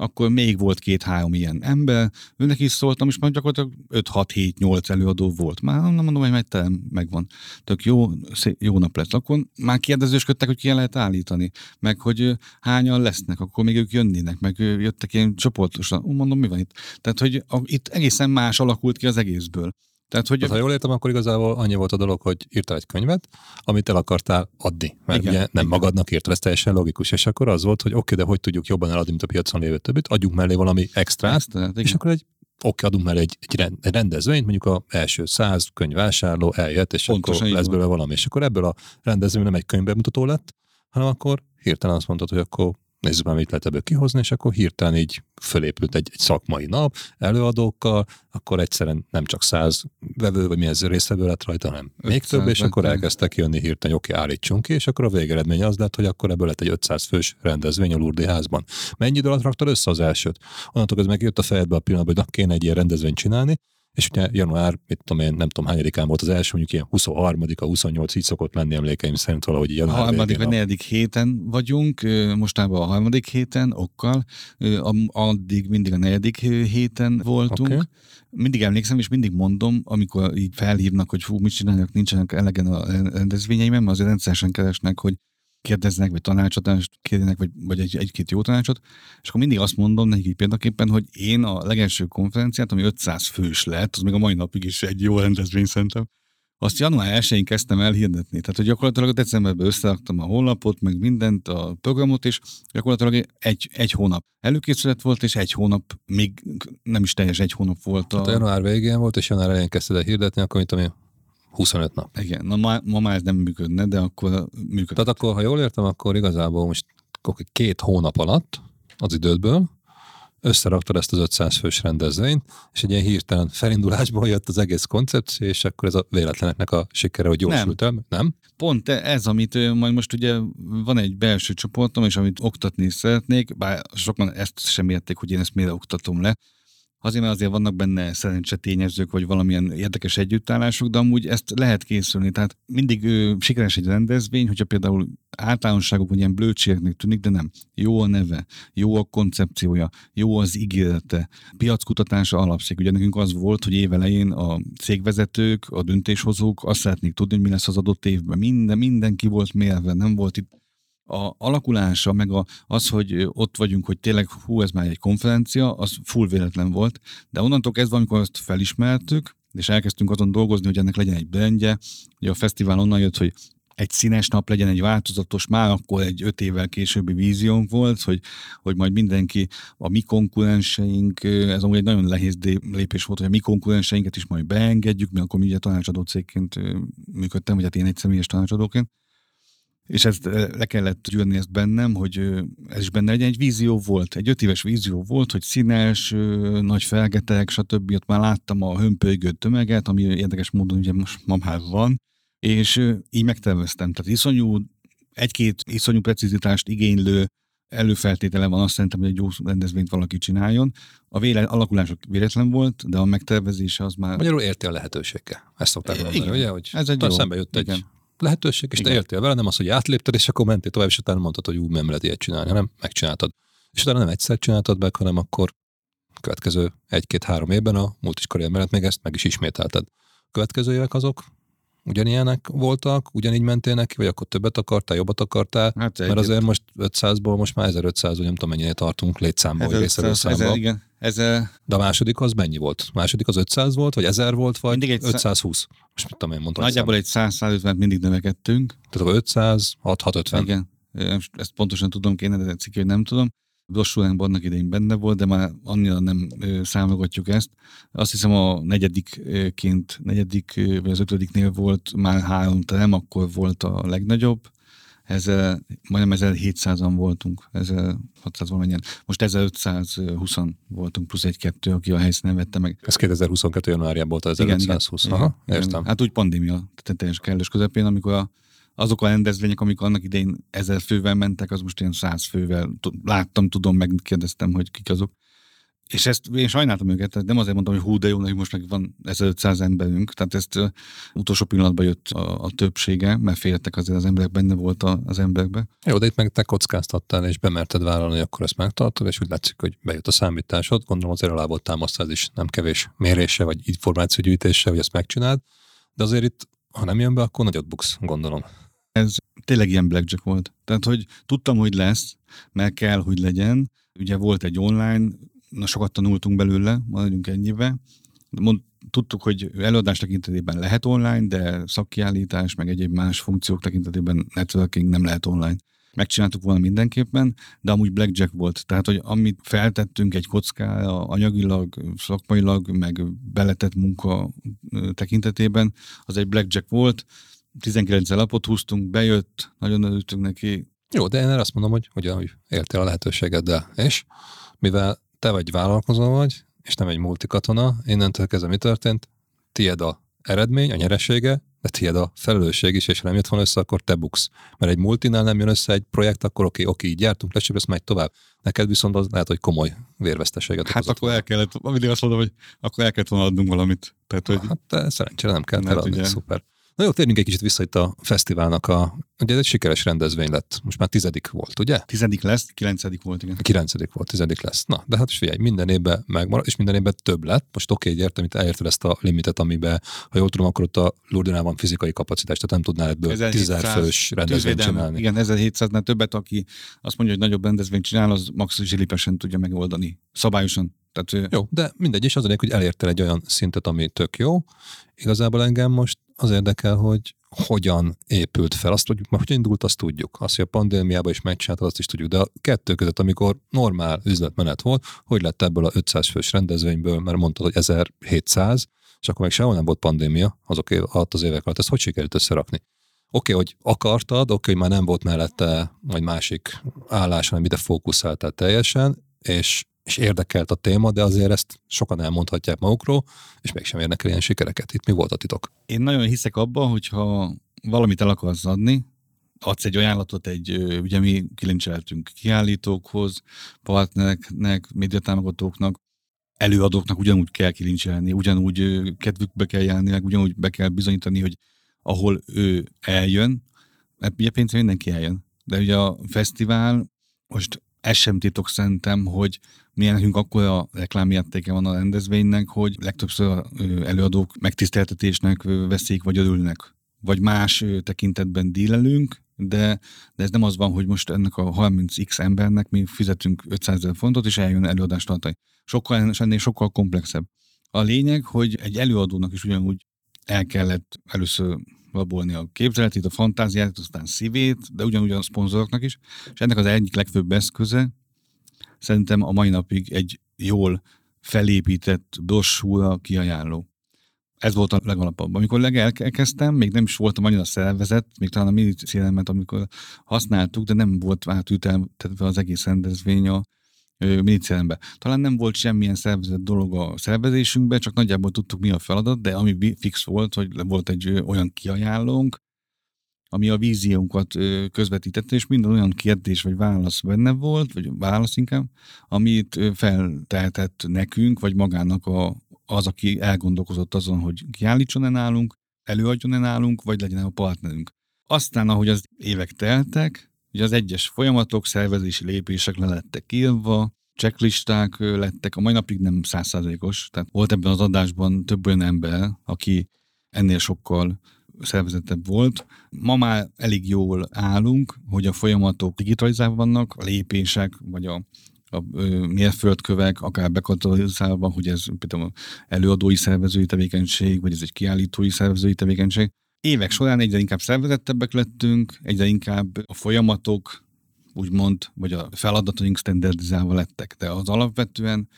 akkor még volt két-három ilyen ember, őnek is szóltam, és már gyakorlatilag 5-6-7-8 előadó volt. Már nem mondom, hogy megterem, megvan. Tök jó, szép, jó nap lesz. Akkor már kérdezősködtek, hogy ki lehet állítani, meg hogy hányan lesznek, akkor még ők jönnének, meg jöttek ilyen csoportosan. Ú, Mondom, mi van itt? Tehát, hogy a, itt egészen más alakult ki az egészből. Tehát, hogy Tehát, ha jól értem, akkor igazából annyi volt a dolog, hogy írtál egy könyvet, amit el akartál adni. Mert Igen, ugye nem igen. magadnak írtad, ez teljesen logikus. És akkor az volt, hogy oké, de hogy tudjuk jobban eladni, mint a piacon lévő többit, adjunk mellé valami extrát, ezt, tehát, és akkor egy oké, adunk mellé egy, egy rend- egy rendezvényt, mondjuk a első száz könyvvásárló eljött, és Pontosan akkor lesz belőle valami. És akkor ebből a rendezvény nem egy könyvbemutató lett, hanem akkor hirtelen azt mondtad, hogy akkor nézzük már, mit lehet ebből kihozni, és akkor hirtelen így fölépült egy, egy szakmai nap előadókkal, akkor egyszerűen nem csak száz vevő, vagy mi ez résztvevő lett rajta, hanem még 500 több, és akkor elkezdtek jönni hirtelen, oké, állítsunk ki, és akkor a végeredmény az lett, hogy akkor ebből lett egy 500 fős rendezvény a Lurdi házban. Mennyi idő alatt raktad össze az elsőt? Onnantól ez megjött a fejedbe a pillanatban, hogy na, kéne egy ilyen rendezvényt csinálni, és ugye január, mit tudom én, nem tudom hányadikán volt az első, mondjuk ilyen 23 a 28 így szokott lenni emlékeim szerint valahogy így A január harmadik vagy negyedik héten vagyunk, mostában a harmadik héten, okkal, addig mindig a negyedik héten voltunk. Okay. Mindig emlékszem, és mindig mondom, amikor így felhívnak, hogy fú, mit csinálnak, nincsenek elegen a rendezvényeimen, mert azért rendszeresen keresnek, hogy kérdeznek, vagy tanácsadást kérjenek, vagy, vagy egy, egy-két jó tanácsot, és akkor mindig azt mondom nekik példaképpen, hogy én a legelső konferenciát, ami 500 fős lett, az még a mai napig is egy jó rendezvény szerintem, azt január 1-én kezdtem el hirdetni. Tehát, hogy gyakorlatilag decemberben összeraktam a honlapot, meg mindent, a programot, és gyakorlatilag egy, egy hónap előkészület volt, és egy hónap, még nem is teljes egy hónap volt. Tehát a A... január végén volt, és január elején kezdted el hirdetni, akkor mit tudom én, 25 nap. Igen, na ma, ma már ez nem működne, de akkor működött. Tehát akkor, ha jól értem, akkor igazából most két hónap alatt az idődből összeraktad ezt az 500 fős rendezvényt, és egy ilyen hirtelen felindulásból jött az egész koncepció, és akkor ez a véletleneknek a sikere, hogy gyorsult el, nem? Pont ez, amit majd most ugye van egy belső csoportom, és amit oktatni szeretnék, bár sokan ezt sem érték, hogy én ezt miért oktatom le, Azért, mert azért vannak benne szerencsetényezők, vagy valamilyen érdekes együttállások, de amúgy ezt lehet készülni. Tehát mindig ő, sikeres egy rendezvény, hogyha például általánosságok, vagy ilyen blödségeknek tűnik, de nem. Jó a neve, jó a koncepciója, jó az ígérete, piackutatása alapszik. Ugye nekünk az volt, hogy évelején a cégvezetők, a döntéshozók azt szeretnék tudni, hogy mi lesz az adott évben. Minden, mindenki volt mérve, nem volt itt a alakulása, meg a, az, hogy ott vagyunk, hogy tényleg hú, ez már egy konferencia, az full véletlen volt, de onnantól kezdve, amikor azt felismertük, és elkezdtünk azon dolgozni, hogy ennek legyen egy brandje, ugye a fesztivál onnan jött, hogy egy színes nap legyen, egy változatos, már akkor egy öt évvel későbbi víziónk volt, hogy, hogy majd mindenki, a mi konkurenseink, ez amúgy egy nagyon nehéz lépés volt, hogy a mi konkurenseinket is majd beengedjük, mert akkor mi ugye tanácsadó cégként működtem, vagy hát én egy személyes tanácsadóként, és ezt le kellett gyűrni ezt bennem, hogy ez is benne egy, egy vízió volt, egy öt éves vízió volt, hogy színes, nagy felgetek, stb. Ott már láttam a hömpölygő tömeget, ami érdekes módon ugye most ma már van, és így megterveztem. Tehát iszonyú, egy-két iszonyú precizitást igénylő előfeltétele van azt szerintem, hogy egy jó rendezvényt valaki csináljon. A véle, alakulások véletlen volt, de a megtervezése az már... Magyarul érti a lehetőséggel. Ezt szokták mondani, igen. ugye? Hogy ez egy jó. szembe jött igen. egy lehetőség, és Igen. te éltél vele, nem az, hogy átlépted, és akkor mentél tovább, és utána mondtad, hogy ú, nem lehet ilyet csinálni, hanem megcsináltad. És utána nem egyszer csináltad meg, hanem akkor következő egy-két-három évben a múlt is mellett még ezt meg is ismételted. Következő évek azok ugyanilyenek voltak, ugyanígy mentél neki, vagy akkor többet akartál, jobbat akartál? Hát Mert azért most 500-ból most már 1500, vagy nem tudom mennyire tartunk létszámból, vagy részszerűszámból. Igen. Ez, De a második az mennyi volt? A második az 500 volt, vagy 1000 volt, vagy mindig egy 520? Most mit tudom én mondtam. Nagyjából egy 100-150 mindig növekedtünk. Tehát akkor 500, 650. Igen. Ezt pontosan tudom kéne, de tetszik, hogy nem tudom. Brosúránkban annak idején benne volt, de már annyira nem számogatjuk ezt. Azt hiszem a negyedikként, negyedik vagy az ötödiknél volt már három terem, akkor volt a legnagyobb. Ezzel, majdnem 1700-an voltunk, 1600 valamennyien. Most 1520 voltunk, plusz egy-kettő, aki a helyszínen vette meg. Ez 2022 januárjában volt az 1520. Igen, Aha, igen, értem. Hát úgy pandémia, tehát teljes kellős közepén, amikor a azok a rendezvények, amik annak idején ezer fővel mentek, az most ilyen száz fővel láttam, tudom, megkérdeztem, hogy kik azok. És ezt én sajnáltam őket, tehát nem azért mondtam, hogy hú, de jó, hogy most meg van 1500 emberünk, tehát ezt uh, utolsó pillanatban jött a, a többsége, mert féltek azért az emberek, benne volt a, az emberekbe. Jó, de itt meg te kockáztattál, és bemerted vállalni, hogy akkor ezt megtartod, és úgy látszik, hogy bejött a számításod, gondolom azért alá volt támasztva, ez is nem kevés mérése, vagy információgyűjtése, hogy ezt megcsináld, de azért itt, ha nem jön be, akkor nagyot buksz, gondolom. Ez tényleg ilyen blackjack volt. Tehát, hogy tudtam, hogy lesz, mert kell, hogy legyen. Ugye volt egy online, na sokat tanultunk belőle, maradjunk ennyibe. Mond, tudtuk, hogy előadás tekintetében lehet online, de szakkiállítás, meg egyéb más funkciók tekintetében networking nem lehet online. Megcsináltuk volna mindenképpen, de amúgy blackjack volt. Tehát, hogy amit feltettünk egy kockára anyagilag, szakmailag, meg beletett munka tekintetében, az egy blackjack volt 19 lapot húztunk, bejött, nagyon örültünk neki. Jó, de én azt mondom, hogy ugyanúgy értél a lehetőségeddel, és mivel te vagy vállalkozó vagy, és nem egy multikatona, innentől kezdve mi történt? Tied a eredmény, a nyeresége, de tied a felelősség is, és ha nem jött volna össze, akkor te buksz. Mert egy multinál nem jön össze egy projekt, akkor oké, oké, így jártunk, lesőbb, ezt megy tovább. Neked viszont az lehet, hogy komoly vérveszteséget Hát akkor el kellett, mindig azt mondom, hogy akkor el kellett volna adnunk valamit. Tehát, hogy... Hát szerencsére nem kellett eladni, ugye... szuper. Na jó, térjünk egy kicsit vissza itt a fesztiválnak a, ugye ez egy sikeres rendezvény lett. Most már tizedik volt, ugye? Tizedik lesz, kilencedik volt, igen. Kilencedik volt, tizedik lesz. Na, de hát is figyelj, minden évben megmarad, és minden évben több lett. Most oké, okay, értem, itt elérted ezt a limitet, amiben, ha jól tudom, akkor ott a Lourdesnál van fizikai kapacitás, tehát nem tudnál ebből 10 fős rendezvényt csinálni. Igen, 1700-nál többet, aki azt mondja, hogy nagyobb rendezvényt csinál, az max. zsilipesen tudja megoldani. Szabályosan. Tehát, jó, de mindegy, és az a hogy elértél egy olyan szintet, ami tök jó. Igazából engem most az érdekel, hogy hogyan épült fel. Azt tudjuk, mert hogy indult, azt tudjuk. Azt, hogy a pandémiában is megcsináltad, azt is tudjuk. De a kettő között, amikor normál üzletmenet volt, hogy lett ebből a 500 fős rendezvényből, mert mondtad, hogy 1700, és akkor meg sehol nem volt pandémia azok év, alatt az évek alatt. Ezt hogy sikerült összerakni? Oké, okay, hogy akartad, oké, okay, már nem volt mellette vagy másik állás, hanem ide fókuszáltál teljesen, és és érdekelt a téma, de azért ezt sokan elmondhatják magukról, és mégsem érnek el ilyen sikereket. Itt mi volt a titok? Én nagyon hiszek abban, hogyha valamit el akarsz adni, adsz egy ajánlatot, egy, ugye mi kilincseltünk kiállítókhoz, partnereknek, médiatámogatóknak, előadóknak ugyanúgy kell kilincselni, ugyanúgy kedvükbe kell járni, meg ugyanúgy be kell bizonyítani, hogy ahol ő eljön, mert ugye pénzre mindenki eljön. De ugye a fesztivál, most ez sem titok szerintem, hogy milyen nekünk akkor a reklámértéke van a rendezvénynek, hogy legtöbbször előadók megtiszteltetésnek veszik, vagy örülnek. Vagy más tekintetben dílelünk, de, de ez nem az van, hogy most ennek a 30x embernek mi fizetünk 500 ezer fontot, és eljön előadást tartani. Sokkal, ennél sokkal komplexebb. A lényeg, hogy egy előadónak is ugyanúgy el kellett először rabolni a képzeletét, a fantáziát, aztán szívét, de ugyanúgy a szponzoroknak is, és ennek az egyik legfőbb eszköze szerintem a mai napig egy jól felépített brossúra kiajánló. Ez volt a legalapabb. Amikor legelkezdtem, még nem is voltam annyira szervezet, még talán a minicélemet, amikor használtuk, de nem volt átültetve az egész rendezvény a minicélembe. Talán nem volt semmilyen szervezett dolog a szervezésünkben, csak nagyjából tudtuk mi a feladat, de ami fix volt, hogy volt egy olyan kiajánlónk, ami a víziónkat közvetítette, és minden olyan kérdés vagy válasz benne volt, vagy válasz inkább, amit feltehetett nekünk, vagy magának a, az, aki elgondolkozott azon, hogy kiállítson-e nálunk, előadjon-e nálunk, vagy legyen a partnerünk. Aztán, ahogy az évek teltek, ugye az egyes folyamatok, szervezési lépések le lettek írva, checklisták lettek, a mai napig nem százszázalékos, tehát volt ebben az adásban több olyan ember, aki ennél sokkal szervezetebb volt. Ma már elég jól állunk, hogy a folyamatok digitalizálva vannak, a lépések, vagy a a mérföldkövek, akár bekatalizálva, hogy ez például előadói szervezői tevékenység, vagy ez egy kiállítói szervezői tevékenység. Évek során egyre inkább szervezettebbek lettünk, egyre inkább a folyamatok, úgymond, vagy a feladataink standardizálva lettek, de az alapvetően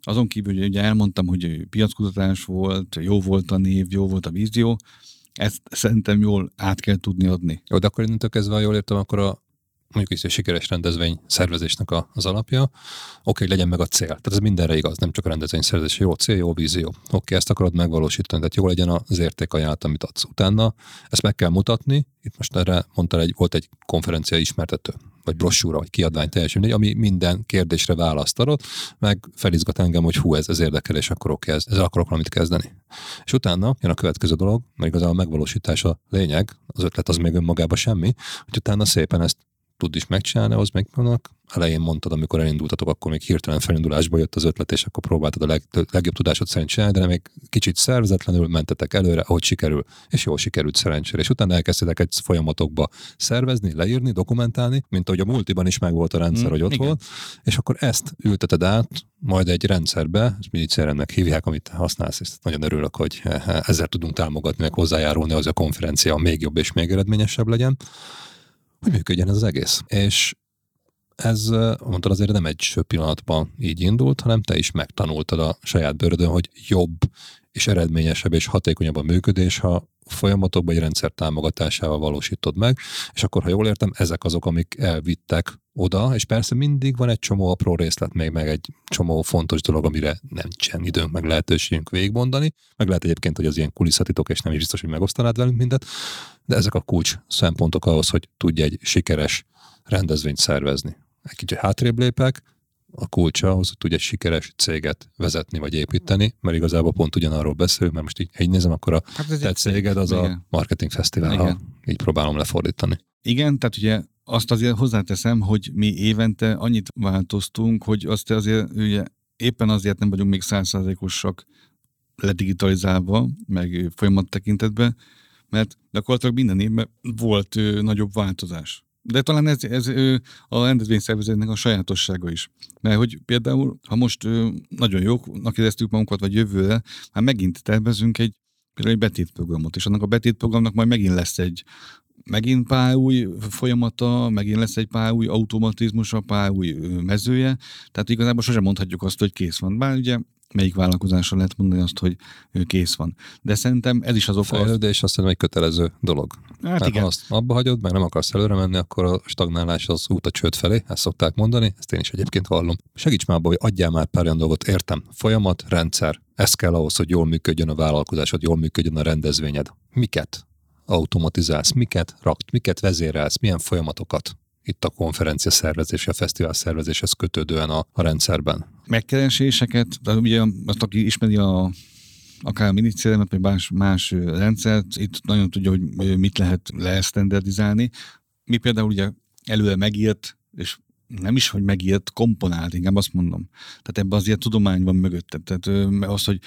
azon kívül, hogy ugye elmondtam, hogy piackutatás volt, jó volt a név, jó volt a vízió, ezt szerintem jól át kell tudni adni. Jó, de akkor innentől kezdve, jól értem, akkor a mondjuk is egy sikeres rendezvény szervezésnek az alapja, oké, okay, legyen meg a cél. Tehát ez mindenre igaz, nem csak a rendezvény szervezés. Jó cél, jó vízió. Oké, okay, ezt akarod megvalósítani, tehát jó legyen az értékajánlat, amit adsz. Utána ezt meg kell mutatni. Itt most erre mondtál, egy, volt egy konferencia ismertető, vagy brossúra, vagy kiadvány teljesen ami minden kérdésre választ adott, meg felizgat engem, hogy hú, ez, ez érdekel, és akkor oké, ez, ezzel akarok valamit kezdeni. És utána jön a következő dolog, mert igazából a megvalósítás a lényeg, az ötlet az még önmagában semmi, hogy utána szépen ezt tud is megcsinálni, az meg vannak. Elején mondtad, amikor elindultatok, akkor még hirtelen felindulásba jött az ötlet, és akkor próbáltad a leg, legjobb tudásod szerint csinálni, de még kicsit szervezetlenül mentetek előre, ahogy sikerül, és jól sikerült szerencsére. És utána elkezdtek egy folyamatokba szervezni, leírni, dokumentálni, mint ahogy a multiban is meg volt a rendszer, mm, hogy ott igen. volt, és akkor ezt ülteted át majd egy rendszerbe, ezt minicéremnek hívják, amit használsz, és nagyon örülök, hogy ezzel tudunk támogatni, meg hozzájárulni, az a konferencia még jobb és még eredményesebb legyen hogy működjen ez az egész. És ez, mondtad, azért nem egy pillanatban így indult, hanem te is megtanultad a saját bőrödön, hogy jobb és eredményesebb és hatékonyabb a működés, ha folyamatokban egy rendszer támogatásával valósítod meg, és akkor, ha jól értem, ezek azok, amik elvittek oda, és persze mindig van egy csomó apró részlet még, meg egy csomó fontos dolog, amire nem csen időnk, meg lehetőségünk végigmondani, meg lehet egyébként, hogy az ilyen kulisszatitok, és nem is biztos, hogy megosztanád velünk mindet, de ezek a kulcs szempontok ahhoz, hogy tudj egy sikeres rendezvényt szervezni. Egy kicsit hátrébb lépek, a kulcsa ahhoz, hogy tudj sikeres céget vezetni vagy építeni, mert igazából pont ugyanarról beszélünk, mert most így, így nézem, akkor a hát te céged az igen. a marketing fesztivál, igen. ha így próbálom lefordítani. Igen, tehát ugye azt azért hozzáteszem, hogy mi évente annyit változtunk, hogy azt azért ugye éppen azért nem vagyunk még százszázalékosak ledigitalizálva, meg folyamat tekintetben, mert gyakorlatilag minden évben volt ö, nagyobb változás. De talán ez, ez a rendezvényszervezetnek a sajátossága is. Mert hogy például, ha most nagyon jóknak éreztük magunkat, vagy jövőre, már megint tervezünk egy például egy betétprogramot, és annak a betétprogramnak majd megint lesz egy megint pár új folyamata, megint lesz egy pár új automatizmusa, pár új mezője, tehát igazából sosem mondhatjuk azt, hogy kész van. Bár ugye melyik vállalkozásra lehet mondani azt, hogy kész van. De szerintem ez is az oka. Fejlődés azt hiszem egy kötelező dolog. Hát igen. Ha azt abba hagyod, meg nem akarsz előre menni, akkor a stagnálás az út a csőd felé, ezt szokták mondani, ezt én is egyébként vallom. Segíts már abba, hogy adjál már pár olyan dolgot, értem. Folyamat, rendszer. Ez kell ahhoz, hogy jól működjön a vállalkozásod, jól működjön a rendezvényed. Miket automatizálsz, miket rakt, miket vezérelsz, milyen folyamatokat itt a konferencia szervezés, a fesztivál szervezéshez kötődően a, a rendszerben? Megkereséseket, de ugye azt, aki ismeri a akár a minicélemet, vagy más, más rendszert, itt nagyon tudja, hogy mit lehet lesztenderdizálni. Mi például ugye előre megírt, és nem is, hogy megírt, komponált, inkább azt mondom. Tehát ebben azért tudomány van mögötte. Tehát az, hogy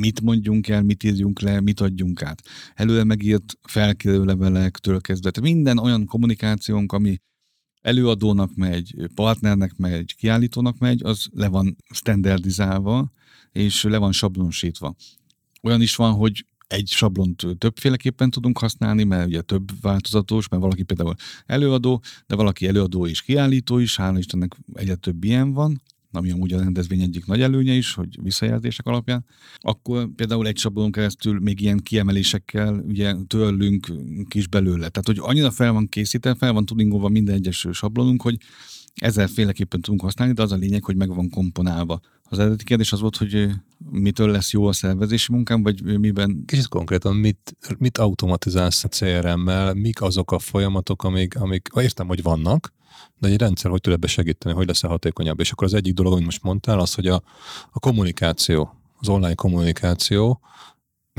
mit mondjunk el, mit írjunk le, mit adjunk át. Előre megírt felkérő levelektől kezdve. Tehát minden olyan kommunikációnk, ami előadónak megy, partnernek megy, kiállítónak megy, az le van standardizálva, és le van sablonosítva. Olyan is van, hogy egy sablont többféleképpen tudunk használni, mert ugye több változatos, mert valaki például előadó, de valaki előadó és kiállító is, hála Istennek egyre több ilyen van, ami amúgy a rendezvény egyik nagy előnye is, hogy visszajelzések alapján, akkor például egy sablon keresztül még ilyen kiemelésekkel ugye törlünk kis belőle. Tehát, hogy annyira fel van készítve, fel van tudingolva minden egyes sablonunk, hogy ezerféleképpen tudunk használni, de az a lényeg, hogy meg van komponálva. Az eredeti kérdés az volt, hogy mitől lesz jó a szervezési munkám, vagy miben? Kicsit konkrétan, mit, mit automatizálsz a CRM-mel, mik azok a folyamatok, amik, amik értem, hogy vannak, de egy rendszer hogy tud ebbe segíteni, hogy lesz-e hatékonyabb. És akkor az egyik dolog, amit most mondtál, az, hogy a, a kommunikáció, az online kommunikáció,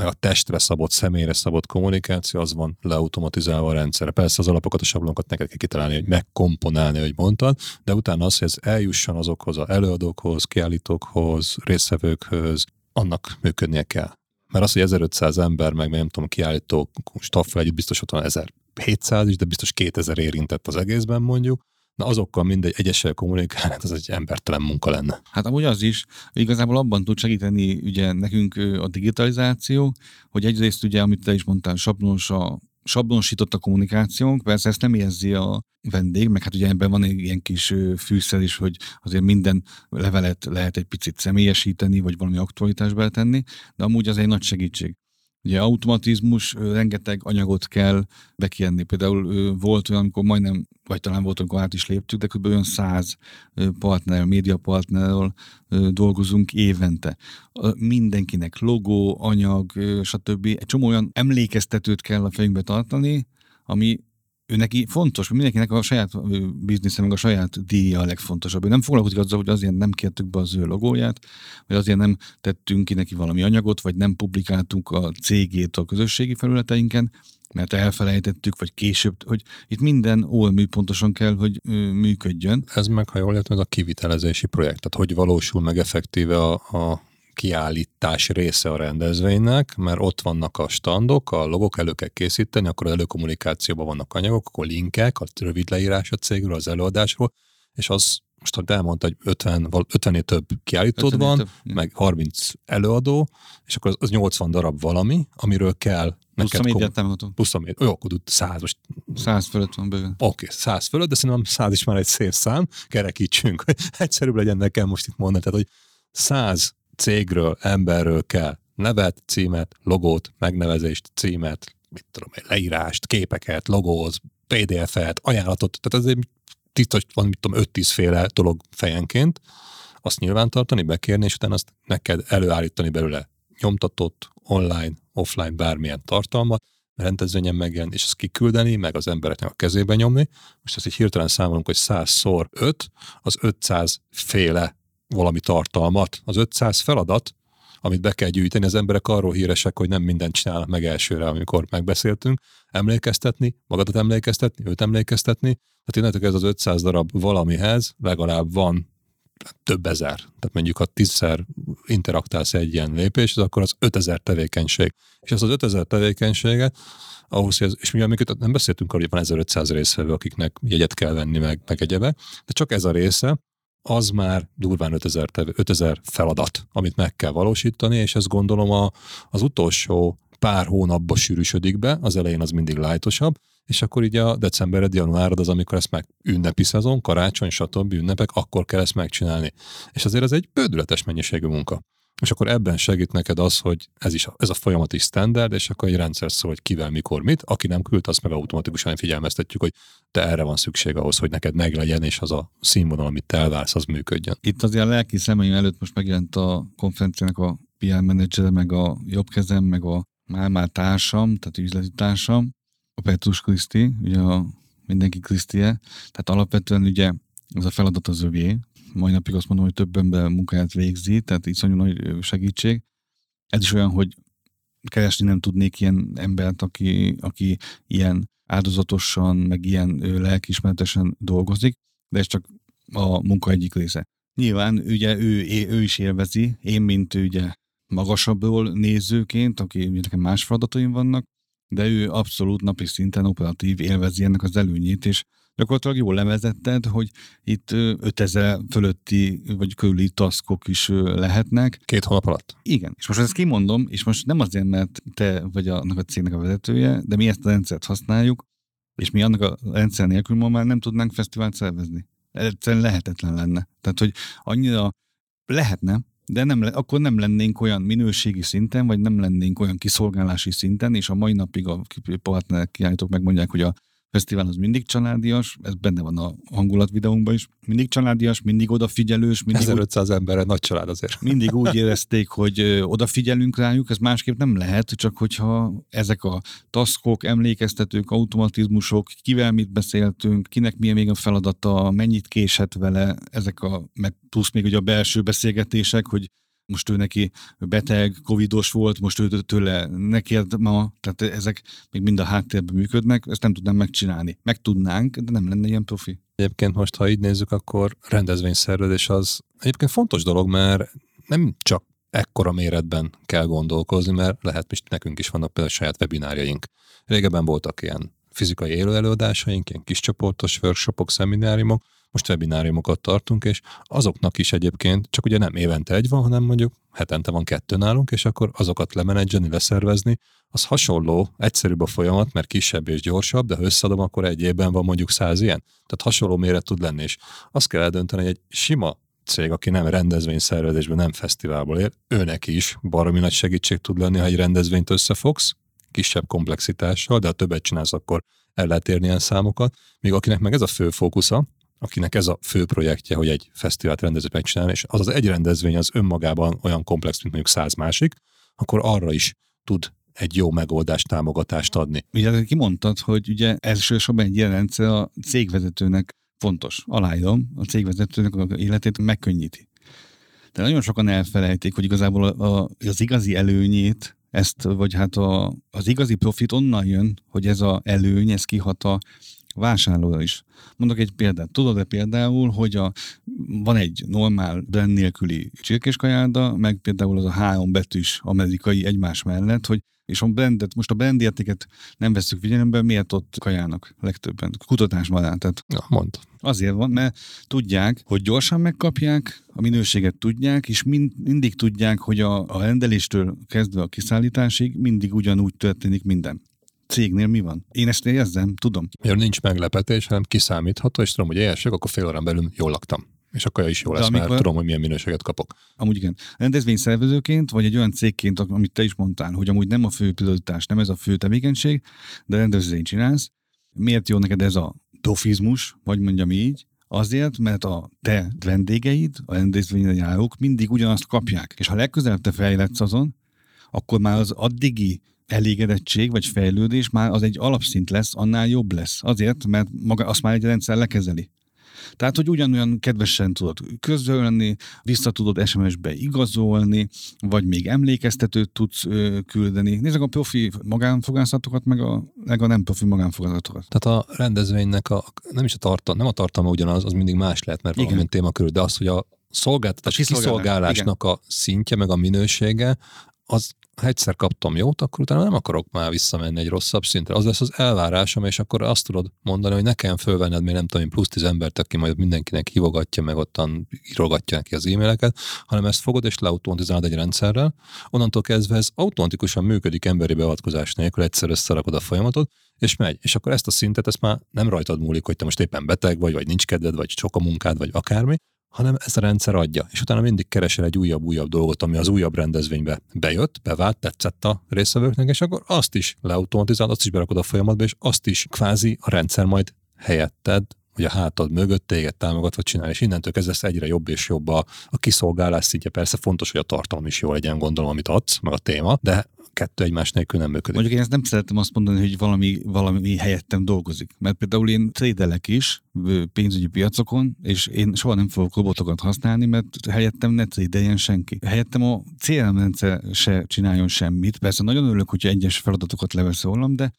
a testre szabott, személyre szabott kommunikáció, az van leautomatizálva a rendszerre. Persze az alapokat, a sablonokat neked kell kitalálni, hogy megkomponálni, hogy mondtad, de utána az, hogy ez eljusson azokhoz az előadókhoz, kiállítókhoz, résztvevőkhöz, annak működnie kell. Mert az, hogy 1500 ember, meg nem tudom, kiállító staffel együtt biztos ott van 1700 is, de biztos 2000 érintett az egészben mondjuk, Na azokkal mindegy egyesel kommunikálni, hát az egy embertelen munka lenne. Hát amúgy az is, igazából abban tud segíteni ugye nekünk a digitalizáció, hogy egyrészt ugye, amit te is mondtál, sablonos a sablonosított a kommunikációnk, persze ezt nem érzi a vendég, meg hát ugye ebben van egy ilyen kis fűszer is, hogy azért minden levelet lehet egy picit személyesíteni, vagy valami aktualitásba tenni, de amúgy az egy nagy segítség. Ugye automatizmus, rengeteg anyagot kell bekérni. Például volt olyan, amikor majdnem, vagy talán volt, amikor át is léptük, de kb. olyan száz partner, médiapartnerrel dolgozunk évente. Mindenkinek logó, anyag, stb. Egy csomó olyan emlékeztetőt kell a fejünkbe tartani, ami neki fontos, hogy mindenkinek a saját biznisze, meg a saját díja a legfontosabb. Ő nem foglalkozik azzal, hogy azért nem kértük be az ő logóját, vagy azért nem tettünk ki neki valami anyagot, vagy nem publikáltunk a cégét a közösségi felületeinken, mert elfelejtettük, vagy később, hogy itt minden olmű pontosan kell, hogy működjön. Ez meg, ha jól értem, ez a kivitelezési projekt, tehát hogy valósul meg effektíve a, a kiállítás része a rendezvénynek, mert ott vannak a standok, a logok elő kell készíteni, akkor az előkommunikációban vannak anyagok, akkor linkek, a rövid leírás a cégről, az előadásról, és az most ha elmondta, hogy 50, 50 több kiállítód van, több, meg 30 előadó, és akkor az, az 80 darab valami, amiről kell Plusz a médiát támogatom. Plusz a médiát. Jó, akkor 100 most. 100 fölött van bőven. Oké, okay, 100 fölött, de szerintem 100 is már egy szép szám, kerekítsünk, hogy egyszerűbb legyen nekem most itt mondani. Tehát, hogy 100 cégről, emberről kell nevet, címet, logót, megnevezést, címet, mit tudom egy leírást, képeket, logóz, PDF-et, ajánlatot, tehát azért tisztos van, mit tudom, 5-10 féle dolog fejenként, azt nyilvántartani, bekérni, és utána azt neked előállítani belőle nyomtatott, online, offline, bármilyen tartalmat, rendezvényen megjelenni, és azt kiküldeni, meg az embereknek a kezébe nyomni. Most azt így hirtelen számolunk, hogy 100 szor 5, az 500 féle valami tartalmat. Az 500 feladat, amit be kell gyűjteni, az emberek arról híresek, hogy nem mindent csinálnak meg elsőre, amikor megbeszéltünk. Emlékeztetni, magadat emlékeztetni, őt emlékeztetni. Hát innentől ez az 500 darab valamihez legalább van több ezer. Tehát mondjuk, ha tízszer interaktálsz egy ilyen lépés, akkor az 5000 tevékenység. És ez az 5000 tevékenységet, ahhoz, hogy ez, és mi amiket nem beszéltünk arról, hogy van 1500 részvevő, akiknek jegyet kell venni, meg, meg egyebe, de csak ez a része, az már durván 5000, 5000 feladat, amit meg kell valósítani, és ezt gondolom a, az utolsó pár hónapba sűrűsödik be, az elején az mindig lájtosabb, és akkor így a decembered, januárod az, amikor ezt meg ünnepi szezon, karácsony, stb. ünnepek, akkor kell ezt megcsinálni. És azért ez egy bődületes mennyiségű munka. És akkor ebben segít neked az, hogy ez, is, ez a folyamat is standard, és akkor egy rendszer szól, hogy kivel, mikor, mit. Aki nem küld, azt meg automatikusan figyelmeztetjük, hogy te erre van szükség ahhoz, hogy neked meglegyen, és az a színvonal, amit te elvársz, az működjön. Itt azért a lelki szemeim előtt most megjelent a konferenciának a PR menedzsere, meg a jobb kezem, meg a már-már társam, tehát üzleti társam, a Petrus Kriszti, ugye a mindenki Krisztie, tehát alapvetően ugye ez a feladat az övé, mai napig azt mondom, hogy több ember munkáját végzi, tehát iszonyú nagy segítség. Ez is olyan, hogy keresni nem tudnék ilyen embert, aki, aki ilyen áldozatosan, meg ilyen lelkismeretesen dolgozik, de ez csak a munka egyik része. Nyilván ugye ő, ő is élvezi, én, mint ugye magasabbról nézőként, aki ugye nekem más feladataim vannak, de ő abszolút napi szinten operatív élvezi ennek az előnyét, és gyakorlatilag jól levezetted, hogy itt 5000 fölötti vagy körüli taszkok is lehetnek. Két hónap alatt? Igen. És most ezt kimondom, és most nem azért, mert te vagy annak a cégnek a vezetője, de mi ezt a rendszert használjuk, és mi annak a rendszer nélkül ma már nem tudnánk fesztivált szervezni. Egyszerűen lehetetlen lenne. Tehát, hogy annyira lehetne, de nem, akkor nem lennénk olyan minőségi szinten, vagy nem lennénk olyan kiszolgálási szinten, és a mai napig a partnerek kiállítók megmondják, hogy a fesztivál az mindig családias, ez benne van a hangulat videónkban is, mindig családias, mindig odafigyelős. Mindig 1500 úgy, emberre nagy család azért. Mindig úgy érezték, hogy odafigyelünk rájuk, ez másképp nem lehet, csak hogyha ezek a taszkok, emlékeztetők, automatizmusok, kivel mit beszéltünk, kinek milyen még a feladata, mennyit késett vele, ezek a, meg plusz még ugye a belső beszélgetések, hogy most ő neki beteg, covidos volt, most ő tőle ne kérd ma, tehát ezek még mind a háttérben működnek, ezt nem tudnám megcsinálni. Meg tudnánk, de nem lenne ilyen profi. Egyébként most, ha így nézzük, akkor rendezvényszervezés az egyébként fontos dolog, mert nem csak ekkora méretben kell gondolkozni, mert lehet, hogy nekünk is vannak például saját webinárjaink. Régebben voltak ilyen fizikai élő előadásaink, ilyen kis csoportos workshopok, szemináriumok, most webináriumokat tartunk, és azoknak is egyébként, csak ugye nem évente egy van, hanem mondjuk hetente van kettő nálunk, és akkor azokat lemenedzseni, leszervezni, az hasonló, egyszerűbb a folyamat, mert kisebb és gyorsabb, de ha összeadom, akkor egy évben van mondjuk száz ilyen. Tehát hasonló méret tud lenni, és azt kell eldönteni, hogy egy sima cég, aki nem rendezvényszervezésben, nem fesztiválból él, őnek is baromi nagy segítség tud lenni, ha egy rendezvényt összefogsz, kisebb komplexitással, de ha többet csinálsz, akkor el lehet érni ilyen számokat. Míg akinek meg ez a fő fókusza, akinek ez a fő projektje, hogy egy fesztivált rendezőt megcsinálni, és az az egy rendezvény az önmagában olyan komplex, mint mondjuk száz másik, akkor arra is tud egy jó megoldást, támogatást adni. Ugye kimondtad, hogy ugye elsősorban egy ilyen rendszer a cégvezetőnek fontos. Aláírom, a cégvezetőnek a életét megkönnyíti. De nagyon sokan elfelejtik, hogy igazából a, az igazi előnyét ezt, vagy hát a, az igazi profit onnan jön, hogy ez a előny, ez kihat a vásárlóra is. Mondok egy példát. Tudod-e például, hogy a, van egy normál brand nélküli csirkéskajáda, meg például az a három betűs amerikai egymás mellett, hogy és a brandet, most a brand értéket nem veszük figyelembe, miért ott kajának legtöbben? Kutatás van tehát. Ja, mond. Azért van, mert tudják, hogy gyorsan megkapják, a minőséget tudják, és mind, mindig tudják, hogy a, a rendeléstől kezdve a kiszállításig mindig ugyanúgy történik minden cégnél mi van. Én ezt érzem, tudom. Mert nincs meglepetés, hanem kiszámítható, és tudom, hogy éjjel akkor fél órán belül jól laktam. És akkor is jó lesz, amikor, mert tudom, hogy milyen minőséget kapok. Amúgy igen. Rendezvényszervezőként, vagy egy olyan cégként, amit te is mondtál, hogy amúgy nem a fő prioritás, nem ez a fő tevékenység, de rendezvényt csinálsz. Miért jó neked ez a profizmus, vagy mondjam így, Azért, mert a te vendégeid, a rendezvényre járók mindig ugyanazt kapják. És ha legközelebb te fejletsz azon, akkor már az addigi elégedettség vagy fejlődés már az egy alapszint lesz, annál jobb lesz. Azért, mert maga azt már egy rendszer lekezeli. Tehát, hogy ugyanolyan kedvesen tudod közölni, vissza tudod SMS-be igazolni, vagy még emlékeztetőt tudsz ö, küldeni. Nézzük a profi magánfogászatokat, meg a, meg a nem profi magánfogászatokat. Tehát a rendezvénynek a, nem is a tartalma, nem a tartalma ugyanaz, az mindig más lehet, mert valamilyen téma körül, de az, hogy a szolgáltatás, a kiszolgálásnak igen. a szintje, meg a minősége, az ha egyszer kaptam jót, akkor utána nem akarok már visszamenni egy rosszabb szintre. Az lesz az elvárásom, és akkor azt tudod mondani, hogy nekem fölvenned még nem tudom, plusz tíz embert, aki majd mindenkinek hívogatja, meg ottan írogatja neki az e-maileket, hanem ezt fogod és leautomatizálod egy rendszerrel. Onnantól kezdve ez automatikusan működik emberi beavatkozás nélkül, egyszer összerakod a folyamatot, és megy. És akkor ezt a szintet, ezt már nem rajtad múlik, hogy te most éppen beteg vagy, vagy nincs kedved, vagy sok a munkád, vagy akármi, hanem ez a rendszer adja. És utána mindig keresel egy újabb-újabb dolgot, ami az újabb rendezvénybe bejött, bevált, tetszett a részvevőknek, és akkor azt is leautomatizálod, azt is berakod a folyamatba, és azt is kvázi a rendszer majd helyetted hogy a hátad mögött téged támogatva csinál, és innentől kezdve egyre jobb és jobb a, a kiszolgálás szintje. Persze fontos, hogy a tartalom is jó legyen, gondolom, amit adsz, meg a téma, de kettő egymás nélkül nem működik. Mondjuk én ezt nem szeretem azt mondani, hogy valami, valami helyettem dolgozik. Mert például én trédelek is pénzügyi piacokon, és én soha nem fogok robotokat használni, mert helyettem ne trédeljen senki. Helyettem a CRM rendszer se csináljon semmit. Persze nagyon örülök, hogyha egyes feladatokat levesz rólam, de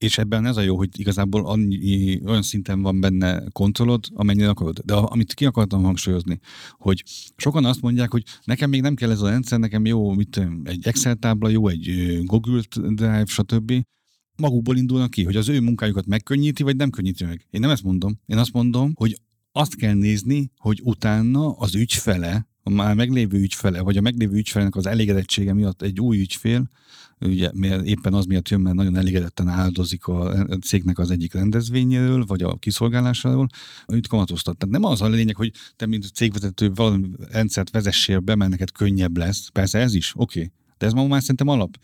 és ebben ez a jó, hogy igazából annyi, olyan szinten van benne kontrollod, amennyire akarod. De amit ki akartam hangsúlyozni, hogy sokan azt mondják, hogy nekem még nem kell ez a rendszer, nekem jó, mit egy Excel tábla, jó egy Google Drive, stb. Magukból indulnak ki, hogy az ő munkájukat megkönnyíti, vagy nem könnyíti meg. Én nem ezt mondom. Én azt mondom, hogy azt kell nézni, hogy utána az ügyfele, a már meglévő ügyfele, vagy a meglévő ügyfelnek az elégedettsége miatt egy új ügyfél, ugye mert éppen az miatt jön, mert nagyon elégedetten áldozik a cégnek az egyik rendezvényéről, vagy a kiszolgálásáról, amit kamatoztat. Tehát nem az a lényeg, hogy te, mint cégvezető, valami rendszert vezessél be, mert neked könnyebb lesz. Persze ez is, oké. Okay. De ez ma már szerintem alap.